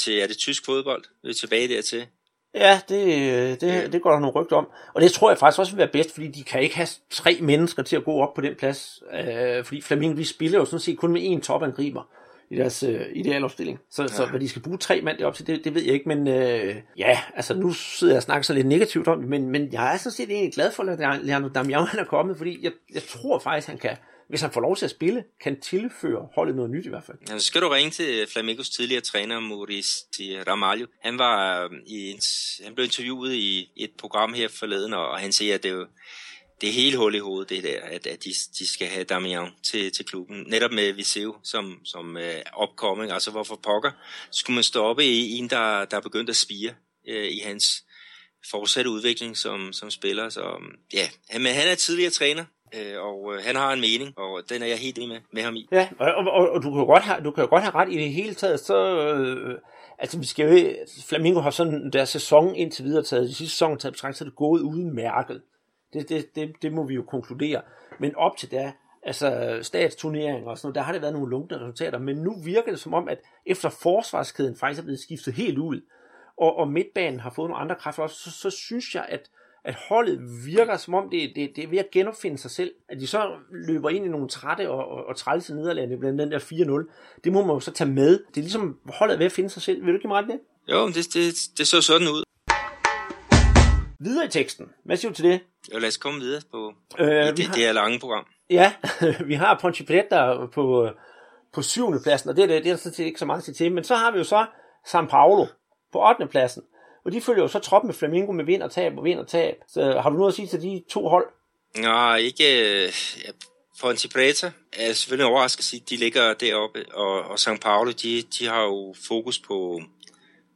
C: til, er det tysk fodbold? Vi er tilbage dertil.
B: Ja, det, det, det går der nogle rygter om. Og det tror jeg faktisk også vil være bedst, fordi de kan ikke have tre mennesker til at gå op på den plads. Uh, fordi Flamingo, de spiller jo sådan set kun med én topangriber i deres øh, idealopstilling. Så, ja. så hvad de skal bruge tre mand op til, det, det ved jeg ikke, men øh, ja, altså nu sidder jeg og snakker så lidt negativt om det, men, men jeg er sådan set egentlig glad for, at Leandro Damian er kommet, fordi jeg, jeg tror faktisk, han kan, hvis han får lov til at spille, kan tilføre holdet noget nyt i hvert fald.
C: Ja, så skal du ringe til Flamingos tidligere træner, Maurice Ramalho. Han, var, øh, i, han blev interviewet i et program her forleden, og han siger, at det er jo, det er helt hul i hovedet, det der, at, at de, de skal have Damian til, til klubben. Netop med Viseu som, som øh, uh, opkoming. Altså, hvorfor pokker skulle man stoppe i en, der, der er begyndt at spire uh, i hans fortsatte udvikling som, som spiller. Så um, ja, han, han er tidligere træner, uh, og uh, han har en mening, og den er jeg helt enig med, med ham i.
B: Ja, og, og, og du kan godt have, du kan jo godt have ret i det hele taget, så... Øh, altså, vi skal jo, Flamingo har sådan deres sæson indtil videre taget, de sidste sæson taget betragtet, så er det gået udmærket. Det, det, det, det må vi jo konkludere. Men op til da, altså statsturneringer og sådan noget, der har det været nogle lunkne resultater, men nu virker det som om, at efter forsvarskæden faktisk er blevet skiftet helt ud, og, og midtbanen har fået nogle andre kræfter også, så, så synes jeg, at, at holdet virker som om, det, det, det er ved at genopfinde sig selv. At de så løber ind i nogle trætte og, og, og trælse nederlande, blandt den der 4-0. Det må man jo så tage med. Det er ligesom, holdet ved at finde sig selv. Vil du ikke give mig ret det?
C: Jo, det, det, det så sådan ud.
B: Videre i teksten. Hvad siger du til det?
C: Jo, lad os komme videre på øh, det, har, det her lange program.
B: Ja, *laughs* vi har Ponchi Preta på, på syvende pladsen, og det er, det, det er der sådan set ikke så meget til, men så har vi jo så San Paulo på 8. pladsen. Og de følger jo så trop med Flamingo med vind og tab og vind og tab. Så har du noget at sige til de to hold?
C: Nej, ikke... Ja, Ponte Preta er selvfølgelig overrasket at sige, at de ligger deroppe, og, og San Paulo, de, de har jo fokus på,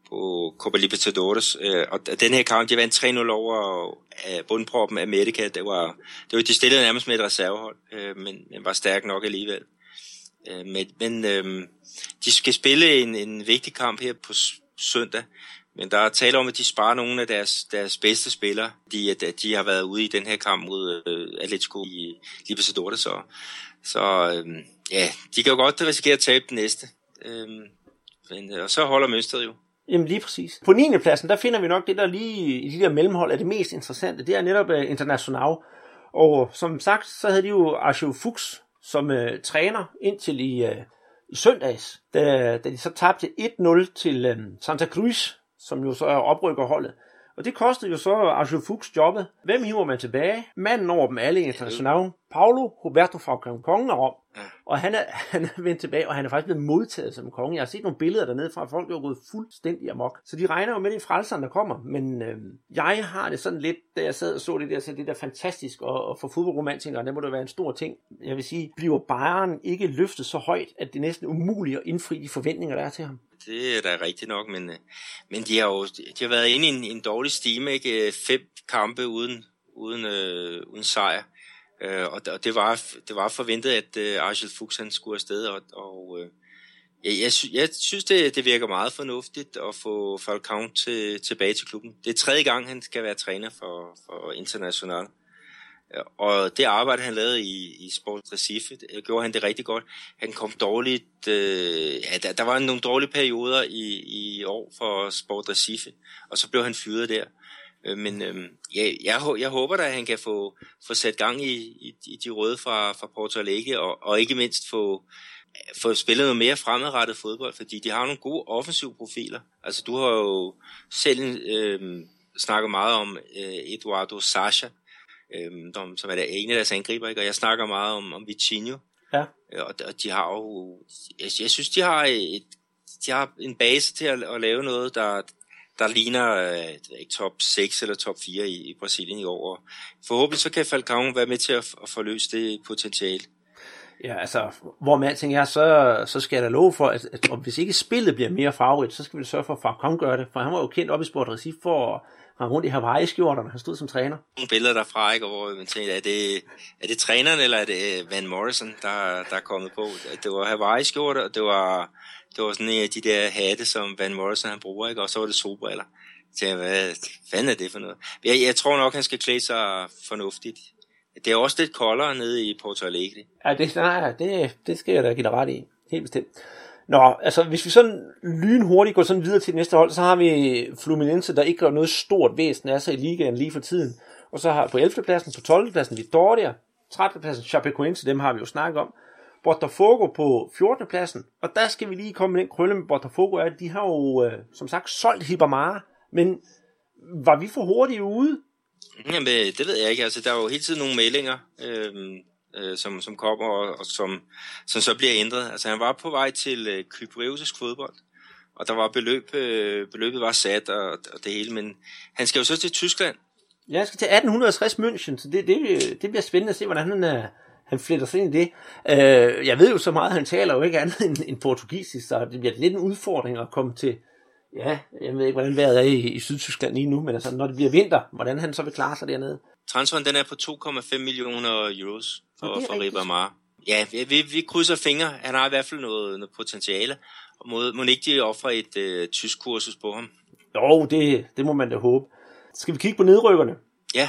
C: på Copa Libertadores. Øh, og den her kamp, de vandt 3-0 over øh, bundproppen Medica. Det var, det var, de stillede nærmest med et reservehold, øh, men, men var stærk nok alligevel. Øh, men men øh, de skal spille en, en vigtig kamp her på søndag, men der er tale om, at de sparer nogle af deres, deres bedste spillere, de, at, at de har været ude i den her kamp mod øh, Atletico i Libertadores. Så, så øh, ja, de kan jo godt risikere at tabe den næste. Øh, men, øh, og så holder mønstret jo.
B: Jamen lige præcis. På 9. pladsen, der finder vi nok det, der lige i de der mellemhold er det mest interessante. Det er netop uh, International. Og øh, som sagt, så havde de jo Arjo Fuchs som uh, træner indtil i, uh, i søndags, da, da de så tabte 1-0 til uh, Santa Cruz, som jo så er oprykkerholdet. Og det kostede jo så Arshio Fuchs jobbet. Hvem hiver man tilbage? Manden over dem alle internationale. Paulo Roberto Falcon Kongen om. Ja. Og han er, *laughs* han er vendt tilbage, og han er faktisk blevet modtaget som konge. Jeg har set nogle billeder dernede fra, at folk er gået fuldstændig amok. Så de regner jo med de frelserne, der kommer. Men øh, jeg har det sådan lidt, da jeg sad og så det der, så det der fantastisk, og, og for fodboldromantikere, det må det være en stor ting. Jeg vil sige, bliver Bayern ikke løftet så højt, at det er næsten umuligt at indfri de forventninger, der er til ham?
C: Det er da rigtigt nok, men, øh, men de har jo de har været inde i en, en dårlig stime, ikke? Øh, fem kampe uden, uden, øh, uden sejr. Øh, og, og det, var, det var forventet, at øh, Arshel Fuchs han skulle afsted, og, og øh, Jeg, jeg, sy- jeg synes, det, det virker meget fornuftigt at få Falcao til, tilbage til klubben. Det er tredje gang, han skal være træner for, for International. Og det arbejde, han lavede i, i Sport Recife, det, gjorde han det rigtig godt. Han kom dårligt... Øh, ja, der, der var nogle dårlige perioder i, i år for Sport Recife, og så blev han fyret der. Øh, men øh, ja, jeg, jeg håber da, at han kan få, få sat gang i, i, i de røde fra, fra Porto Alegre, og, og ikke mindst få, få spillet noget mere fremadrettet fodbold, fordi de har nogle gode offensive profiler. Altså, du har jo selv øh, snakket meget om øh, Eduardo Sasha, øh, som er der ene af deres angriber, ikke? og jeg snakker meget om, om Vitinho.
B: Ja.
C: Og, og de har jo, jeg, jeg synes, de har, et, de har en base til at, at lave noget, der, der ligner øh, ikke top 6 eller top 4 i, i Brasilien i år. Forhåbentlig så kan Falcao være med til at, at forløse det potentiale.
B: Ja, altså, hvor med alting er, så, så skal jeg da love for, at, at, at hvis ikke spillet bliver mere farverigt, så skal vi sørge for, at Falcao gør det, for han var jo kendt op i Sport Recife for rende rundt i Hawaii-skjorterne. Han stod som træner.
C: Nogle billeder derfra, ikke, hvor man tænkte, er det, er det træneren, eller er det øh, Van Morrison, der, der er kommet på? Det var Hawaii-skjorter, og det var, det var sådan en af de der hatte, som Van Morrison han bruger, ikke? og så var det solbriller. Så jeg, hvad fanden er det for noget? Jeg, jeg tror nok, han skal klæde sig fornuftigt. Det er også lidt koldere nede i Porto Alegre.
B: Ja, det, nej, det, det skal jeg da give dig ret i. Helt bestemt. Nå, altså hvis vi sådan lynhurtigt går sådan videre til det næste hold, så har vi Fluminense, der ikke gør noget stort væsen af sig i ligaen lige for tiden. Og så har på 11. pladsen, på 12. pladsen Vitória, 13. pladsen Chapecoense, dem har vi jo snakket om. Botafogo på 14. pladsen, og der skal vi lige komme med den krølle med Botafogo, at de har jo øh, som sagt solgt Hibamara, men var vi for hurtige ude?
C: Jamen, øh, det ved jeg ikke. Altså, der er jo hele tiden nogle meldinger, Øhm, øh, som, som kommer og, og som, som så bliver ændret. Altså han var på vej til øh, kypriotisk fodbold, og der var beløb, øh, beløbet var sat og, og det hele, men han skal jo så til Tyskland.
B: Ja, han skal til 1860 München, så det, det, det bliver spændende at se, hvordan han, øh, han fletter sig ind i det. Øh, jeg ved jo så meget, han taler jo ikke andet *laughs* end, end portugisisk, så det bliver lidt en udfordring at komme til, ja, jeg ved ikke, hvordan vejret er i, i Sydtyskland lige nu, men altså, når det bliver vinter, hvordan han så vil klare sig dernede.
C: Transferen den er på 2,5 millioner euros for, for Ribamar. Ja, vi, vi krydser fingre. Han har i hvert fald noget, noget potentiale. Og må, må ikke de ofre et øh, tysk kursus på ham?
B: Jo, det, det må man da håbe. Skal vi kigge på nedrykkerne?
C: Ja.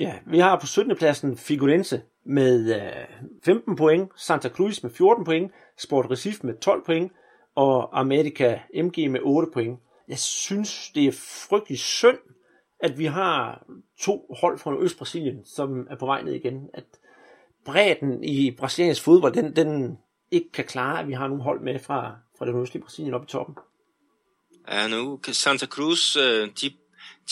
B: Ja, vi har på 17. pladsen Figurense med øh, 15 point, Santa Cruz med 14 point, Sport Recife med 12 point, og America MG med 8 point. Jeg synes, det er frygtelig synd, at vi har to hold fra Øst-Brasilien, som er på vej ned igen. At bredden i brasiliansk fodbold, den, den ikke kan klare, at vi har nogle hold med fra, fra det nordøstlige Brasilien op i toppen.
C: Ja, nu Santa Cruz, øh, de,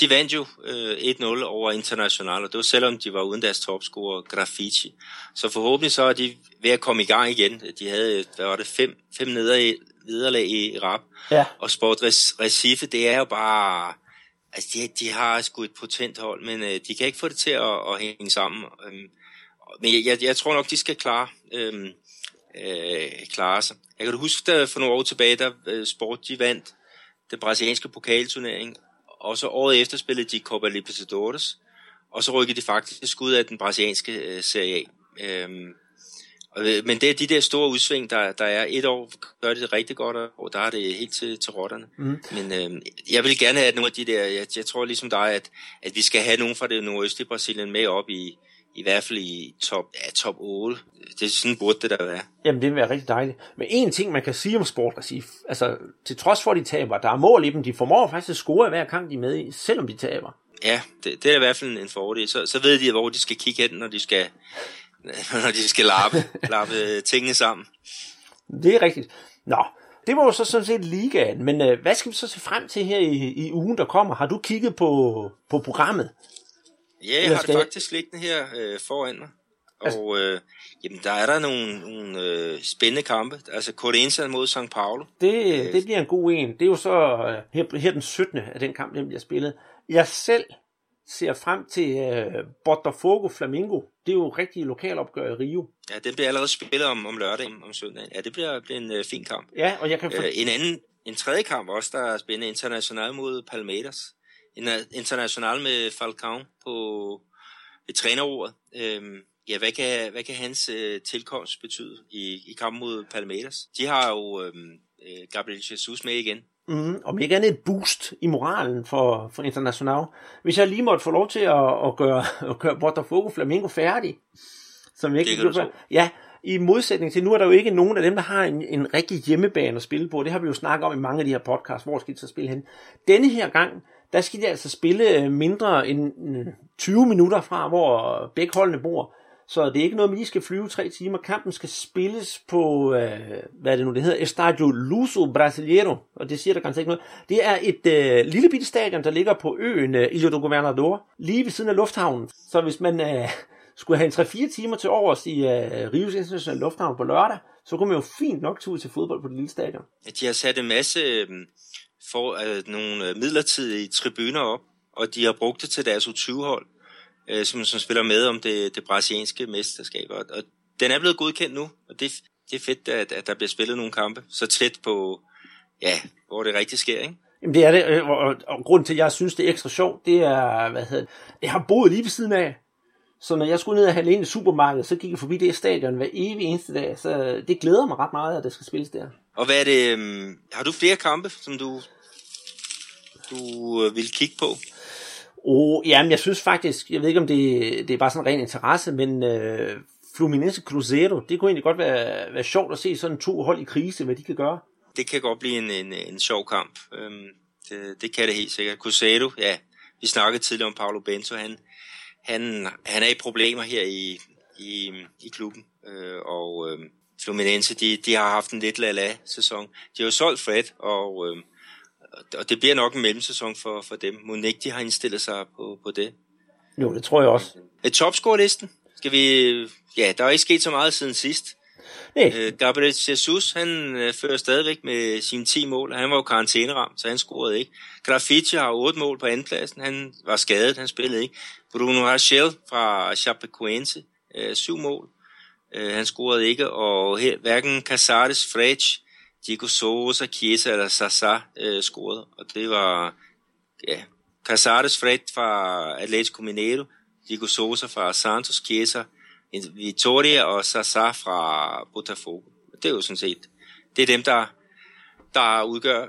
C: de vandt jo øh, 1-0 over International, og det var selvom de var uden deres topscorer Graffiti. Så forhåbentlig så er de ved at komme i gang igen. De havde, hvad var det, fem, fem nederlag i rap.
B: Ja.
C: Og Sport Recife, det er jo bare altså de, de har sgu et potent hold, men øh, de kan ikke få det til at, at hænge sammen. Øhm, men jeg, jeg, jeg tror nok, de skal klare, øhm, øh, klare sig. Jeg kan huske, der for nogle år tilbage, der øh, Sport de vandt den brasilianske pokalturnering, og så året efter spillede de Copa Libertadores, og så rykkede de faktisk ud af den brasilianske øh, Serie A. Øhm, men det er de der store udsving, der, der er. Et år gør det rigtig godt, og der er det helt til, til rotterne. Mm. Men øh, jeg vil gerne have nogle af de der, jeg, jeg tror ligesom dig, at, at vi skal have nogen fra det nordøstlige Brasilien med op i, i hvert fald i top, ja, top 8. Det er sådan burde det der være.
B: Jamen, det vil være rigtig dejligt. Men en ting, man kan sige om Sport Recife, altså til trods for, at de taber, der er mål i dem, de formår faktisk at score hver kamp, de er med i, selvom de taber.
C: Ja, det, det er i hvert fald en fordel. Så, så ved de, hvor de skal kigge hen, når de skal, *laughs* når de skal lappe, lappe tingene sammen.
B: Det er rigtigt. Nå, det var jo så sådan set ligaen, men øh, hvad skal vi så se frem til her i, i ugen, der kommer? Har du kigget på, på programmet?
C: Ja, jeg har det faktisk liggende her øh, foran mig. Altså- Og øh, jamen, der er der nogle, nogle øh, spændende kampe. Altså Corinthians mod St. Paulo.
B: Det, det bliver en god en. Det er jo så øh, her, her den 17. af den kamp, den bliver spillet. Jeg selv ser frem til øh, Botafogo Flamingo. Det er jo rigtig lokalopgør i Rio.
C: Ja, den bliver allerede spillet om, om lørdagen, om søndagen. Ja, det bliver, bliver en øh, fin kamp.
B: Ja, og jeg kan... For...
C: Øh, en anden, en tredje kamp også, der er spændende, international mod Palmeiras. En uh, international med Falcao på ved trænerordet. Øhm, ja, hvad kan, hvad kan hans øh, tilkomst betyde i, i kampen mod Palmeiras? De har jo øhm, øh, Gabriel Jesus med igen.
B: Mm, om ikke andet et boost i moralen for, for International. Hvis jeg lige måtte få lov til at, at gøre, *laughs* at gøre Botafogo Flamengo færdig, som jeg ikke
C: Det.
B: Ja, i modsætning til, nu er der jo ikke nogen af dem, der har en, en rigtig hjemmebane at spille på. Det har vi jo snakket om i mange af de her podcasts. Hvor skal de så spille hen? Denne her gang, der skal de altså spille øh, mindre end øh, 20 minutter fra, hvor begge holdene bor. Så det er ikke noget, man lige skal flyve tre timer. Kampen skal spilles på, øh, hvad er det nu, det hedder, Estadio Luso Brasileiro, og det siger der ganske ikke noget. Det er et øh, lille bitte stadion, der ligger på øen øh, Ilha do Governador, lige ved siden af lufthavnen. Så hvis man øh, skulle have en 3-4 timer til overs i øh, Rios Internationale Lufthavn på lørdag, så kunne man jo fint nok tage ud til fodbold på det lille stadion.
C: De har sat en masse øh, for øh, nogle øh, midlertidige tribuner op, og de har brugt det til deres U20-hold, øh, som, som spiller med om det, det brasilianske mesterskab. Og, og den er blevet godkendt nu, og det, det er fedt, at, at der bliver spillet nogle kampe så tæt på, ja, hvor det rigtig sker, ikke?
B: Jamen det er det, øh, og, og, og grunden til, at jeg synes, det er ekstra sjovt, det er, hvad hedder jeg har boet lige ved siden af, så når jeg skulle ned og handle ind i supermarkedet, så gik jeg forbi det stadion hver evig eneste dag, så det glæder mig ret meget, at det skal spilles der.
C: Og hvad er det, øh, har du flere kampe, som du, du øh, vil kigge på?
B: Oh, jamen, jeg synes faktisk, jeg ved ikke om det, det er bare sådan ren interesse, men øh, Fluminense Cruzeiro, det kunne egentlig godt være, være sjovt at se sådan to hold i krise, hvad de kan gøre.
C: Det kan godt blive en, en, en sjov kamp. Øhm, det, det kan det helt sikkert. Cruzeiro, ja, vi snakkede tidligere om Paulo Bento, han, han, han er i problemer her i, i, i klubben, øh, og øh, Fluminense, de, de har haft en lidt la-la-sæson. De har jo solgt Fred, og, øh, og det bliver nok en mellemsæson for, for dem. Monique, de har indstillet sig på, på det.
B: Jo, det tror jeg også.
C: Øh, Topscore-listen, skal vi... Ja, der er ikke sket så meget siden sidst.
B: Nej,
C: Øh, Gabriel Jesus, han øh, fører stadigvæk med sine 10 mål. Han var jo karantæneramt, så han scorede ikke. Graffiti har 8 mål på andenpladsen. Han var skadet, han spillede ikke. Bruno Rachel fra Chapecoense, øh, 7 mål. Øh, han scorede ikke, og her, hverken Casares, Frech, Diego Souza, Chiesa eller Sasa øh, scorede. Og det var ja, Casares, Fred fra Atletico Mineiro, Diego Souza fra Santos, Chiesa, Vitoria og Sasa fra Botafogo. Det er jo sådan set, det er dem, der, der udgør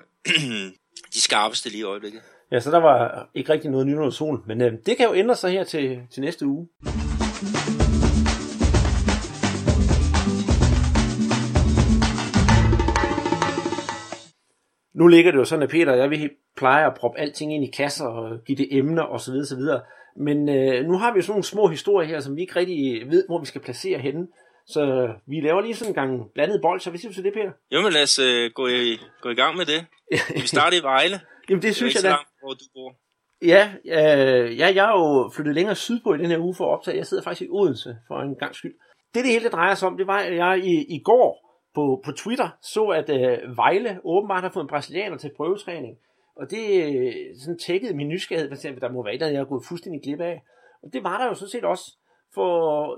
C: *clears throat* de skarpeste lige i øjeblikket.
B: ja, så der var ikke rigtig noget nyt under solen, men øh, det kan jo ændre sig her til, til næste uge. Nu ligger det jo sådan, at Peter og jeg vi plejer at proppe alting ind i kasser og give det emner osv. osv. Men øh, nu har vi jo sådan nogle små historier her, som vi ikke rigtig ved, hvor vi skal placere henne. Så vi laver lige sådan en gang blandet bold, så hvad siger du til det, Peter?
C: Jo, men lad os øh, gå, i, gå i gang med det. *laughs* Vi starter i Vejle.
B: Jamen det
C: Det
B: synes jeg da.
C: langt, hvor du bor.
B: Ja, øh, ja, jeg er jo flyttet længere sydpå i den her uge for at optage. Jeg sidder faktisk i Odense for en gang skyld. Det, det hele det drejer sig om, det var, at jeg i, i går på, på Twitter så, at øh, Vejle åbenbart har fået en brasilianer til prøvetræning. Og det øh, sådan tækkede min nysgerrighed, for eksempel, der må være der jeg har gået fuldstændig glip af. Og det var der jo sådan set også. For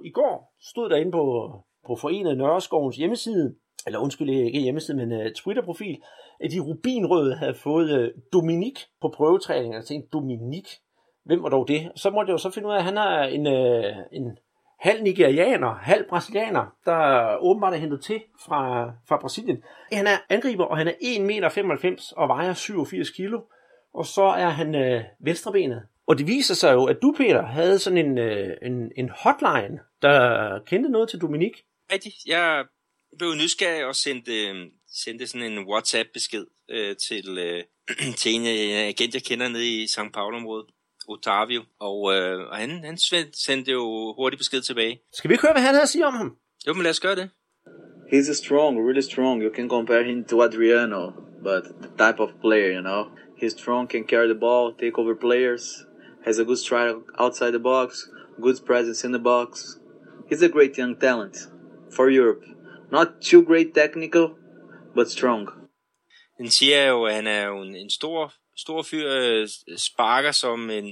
B: i går stod der inde på, på Forenet Nørreskovens hjemmeside, eller undskyld, øh, ikke hjemmeside, men uh, Twitter-profil, at de rubinrøde havde fået øh, uh, Dominik på prøvetræning. Jeg tænkte, Dominik? Hvem var dog det? Så måtte jeg jo så finde ud af, at han er en, uh, en halv nigerianer, halv brasilianer, der åbenbart er hentet til fra, fra Brasilien. Han er angriber, og han er 1,95 meter og vejer 87 kilo. Og så er han øh, venstrebenet. Og det viser sig jo, at du, Peter, havde sådan en, øh, en, en hotline, der kendte noget til Dominik.
C: Rigtigt. Jeg blev nysgerrig og sendte, øh, sendte sådan en WhatsApp-besked øh, til, øh, *clears throat* til en øh, agent, jeg kender nede i São Paulo-området. Otavio. Og, øh, og han, han sendte jo hurtigt besked tilbage.
B: Skal vi ikke høre, hvad han havde at sige om ham?
C: Jo, men lad os gøre det.
D: He's strong, really strong. You can compare him to Adriano, but the type of player, you know. He's strong, can carry the ball, take over players, has a good strike outside the box, good presence in the box. He's a great young talent for Europe. Not too great technical, but strong.
C: Den siger jo, at han er jo en, en stor, stor fyr, øh, sparker som en,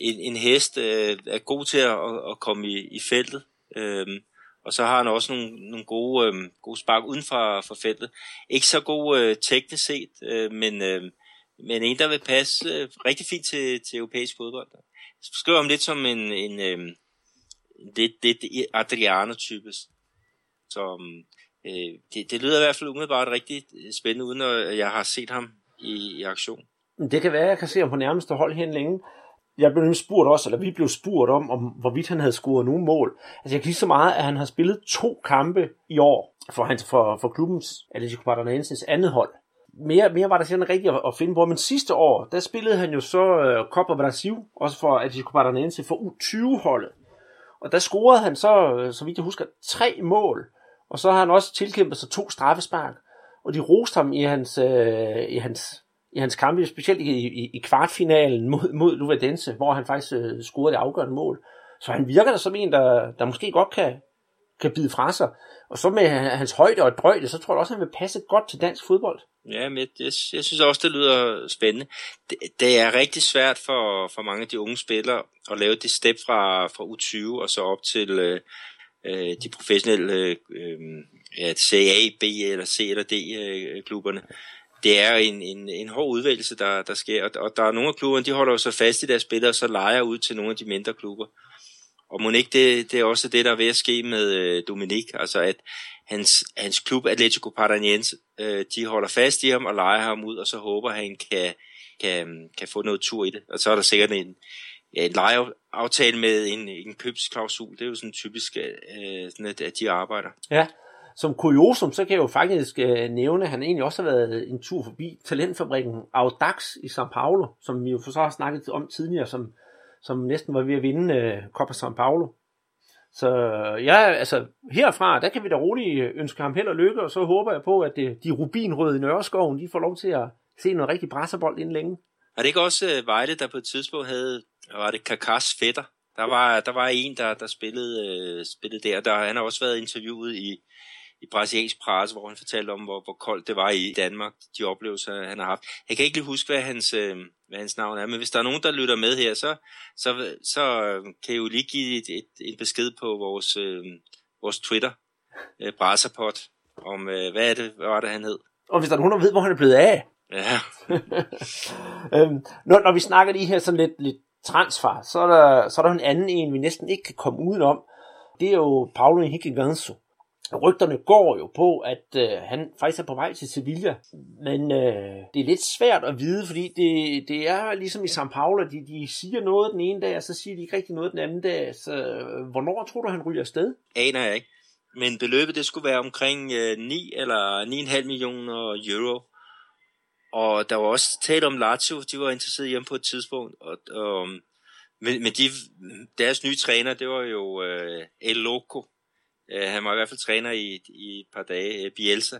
C: en, en hest, øh, er god til at, at komme i, i feltet. Øhm, og så har han også nogle, nogle gode, øh, gode spark uden for, for feltet. Ikke så god øh, teknisk set, øh, men, øh, men en, der vil passe øh, rigtig fint til, til europæisk fodbold. Jeg skriver om lidt som en, en øh, lidt, lidt Adriano-type, som øh, det, det lyder i hvert fald umiddelbart rigtig øh, spændende, uden at jeg har set ham i, i aktion.
B: Det kan være, at jeg kan se ham på nærmeste hold hen længe. Jeg blev nemlig spurgt også, eller vi blev spurgt om, om hvorvidt han havde scoret nogle mål. Altså jeg kan lige så meget, at han har spillet to kampe i år for, hans, for, for klubbens Atletico Paranaenses andet hold. Mere, mere var der sådan rigtigt at, at finde på, men sidste år, der spillede han jo så uh, Copa Brasil, også for Atletico Paranaense, for U20-holdet. Og der scorede han så, øh, så vidt jeg husker, tre mål. Og så har han også tilkæmpet sig to straffespark. Og de roste ham i hans, øh, i hans, i hans kampe, specielt i, i, i kvartfinalen mod, mod Luverdense, hvor han faktisk øh, scorede det afgørende mål. Så han virker da som en, der, der måske godt kan, kan bide fra sig. Og så med hans højde og drøjde, så tror jeg også, at han vil passe godt til dansk fodbold.
C: Ja, men jeg, jeg, jeg synes også, det lyder spændende. Det, det er rigtig svært for, for mange af de unge spillere at lave det step fra, fra U20 og så op til øh, øh de professionelle øh, øh ja, CA, B eller C eller D øh, klubberne. Det er en, en, en hård udvælgelse, der, der sker, og, og der er nogle af klubberne, de holder jo så fast i deres spillere, og så leger ud til nogle af de mindre klubber. Og må ikke det, det er også det, der er ved at ske med øh, Dominik, altså at hans, hans klub Atletico Paranaense, øh, de holder fast i ham og leger ham ud, og så håber han kan, kan, øhm, kan få noget tur i det. Og så er der sikkert en, ja, en lejeaftale med en, en købsklausul. Det er jo sådan typisk, øh, sådan at, at de arbejder.
B: Ja, som kuriosum, så kan jeg jo faktisk øh, nævne, at han egentlig også har været en tur forbi talentfabrikken Audax i São Paulo, som vi jo for så har snakket om tidligere, som, som næsten var ved at vinde øh, Copa São Paulo. Så øh, ja, altså herfra, der kan vi da roligt øh, ønske ham held og lykke, og så håber jeg på, at det, de rubinrøde i Nørreskoven, de får lov til at se noget rigtig brasserbold inden længe.
C: Er det ikke også uh, Vejle, der på et tidspunkt havde, var det Kakas fætter? Der var, der var en, der, der spillede, spillede der, der. Han har også været interviewet i, i brasiliansk presse, hvor han fortalte om, hvor, hvor koldt det var i Danmark, de oplevelser, han har haft. Jeg kan ikke lige huske, hvad hans, øh, hvad hans navn er, men hvis der er nogen, der lytter med her, så, så, så øh, kan I jo lige give et, et, en besked på vores, øh, vores Twitter, øh, Brassapot, om øh, hvad er det, hvad var det, han hed?
B: Og hvis der er nogen, der ved, hvor han er blevet af.
C: Ja. *laughs*
B: øhm, når, når vi snakker lige her sådan lidt, lidt transfer, så er, der, så er der en anden en, vi næsten ikke kan komme udenom. Det er jo Paulo Henrique Ganso rygterne går jo på, at øh, han faktisk er på vej til Sevilla, men øh, det er lidt svært at vide, fordi det, det er ligesom i São Paulo, de, de siger noget den ene dag, og så siger de ikke rigtig noget den anden dag. Så øh, hvornår tror du, han ryger afsted?
C: Aner jeg ikke. Men beløbet det skulle være omkring øh, 9 eller 9,5 millioner euro. Og der var også tale om Lazio, de var interesseret hjemme på et tidspunkt. Og, og, men, men de, deres nye træner, det var jo øh, El Loco, Øh, han var i hvert fald træner i, i et par dage, øh, Bielsa.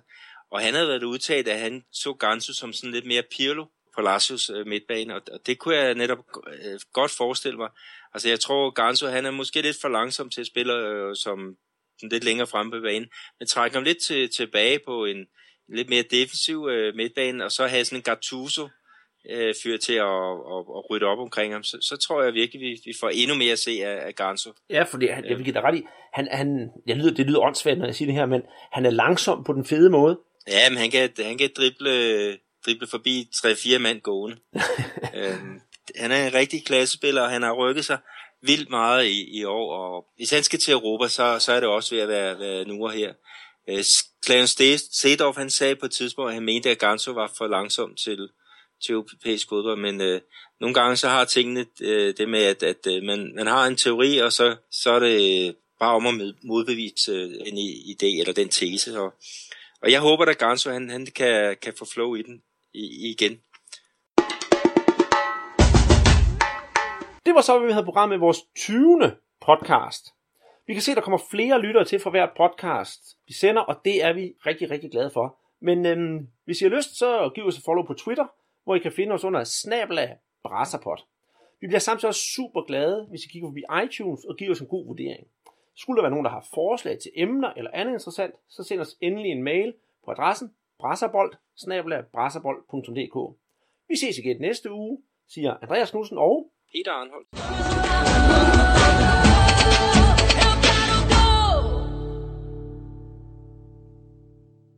C: Og han havde været udtaget, at han så Gansu som sådan lidt mere Pirlo på Lassios øh, midtbane, og, og det kunne jeg netop øh, godt forestille mig. Altså jeg tror, Gansu han er måske lidt for langsom til at spille øh, som sådan lidt længere fremme på banen, men trækker ham lidt til, tilbage på en, en lidt mere defensiv øh, midtbane, og så have sådan en Gattuso, øh, fyr til at, at, at rydde op omkring ham, så, så tror jeg virkelig, vi, vi får endnu mere at se af, af Garnso.
B: Ja, fordi han, jeg vil give dig ret i, han, han, jeg lyder, det lyder åndssvagt, når jeg siger det her, men han er langsom på den fede måde.
C: Ja, men han kan, han kan drible, drible forbi 3-4 mand gående. *laughs* øhm, han er en rigtig klassespiller, og han har rykket sig vildt meget i, i år, og hvis han skal til Europa, så, så er det også ved at være, være nuer her. Øh, Klaus Sedorf, han sagde på et tidspunkt, at han mente, at Ganso var for langsom til, til europæisk fodbold, men øh, nogle gange så har tingene øh, det med, at, at øh, man, man har en teori, og så, så er det bare om at modbevise øh, en idé eller den tese. Og, og jeg håber, at Ganso han, han kan, kan få flow i den i, igen.
B: Det var så, hvad vi havde program med vores 20. podcast. Vi kan se, at der kommer flere lyttere til for hvert podcast, vi sender, og det er vi rigtig, rigtig glade for. Men øhm, hvis I har lyst, så giv os et follow på Twitter, hvor I kan finde os under snabla Brasserpot. Vi bliver samtidig også super glade, hvis I kigger forbi iTunes og giver os en god vurdering. Skulle der være nogen, der har forslag til emner eller andet interessant, så send os endelig en mail på adressen brasserbold Vi ses igen næste uge, siger Andreas Knudsen og
C: Peter Arnholdt.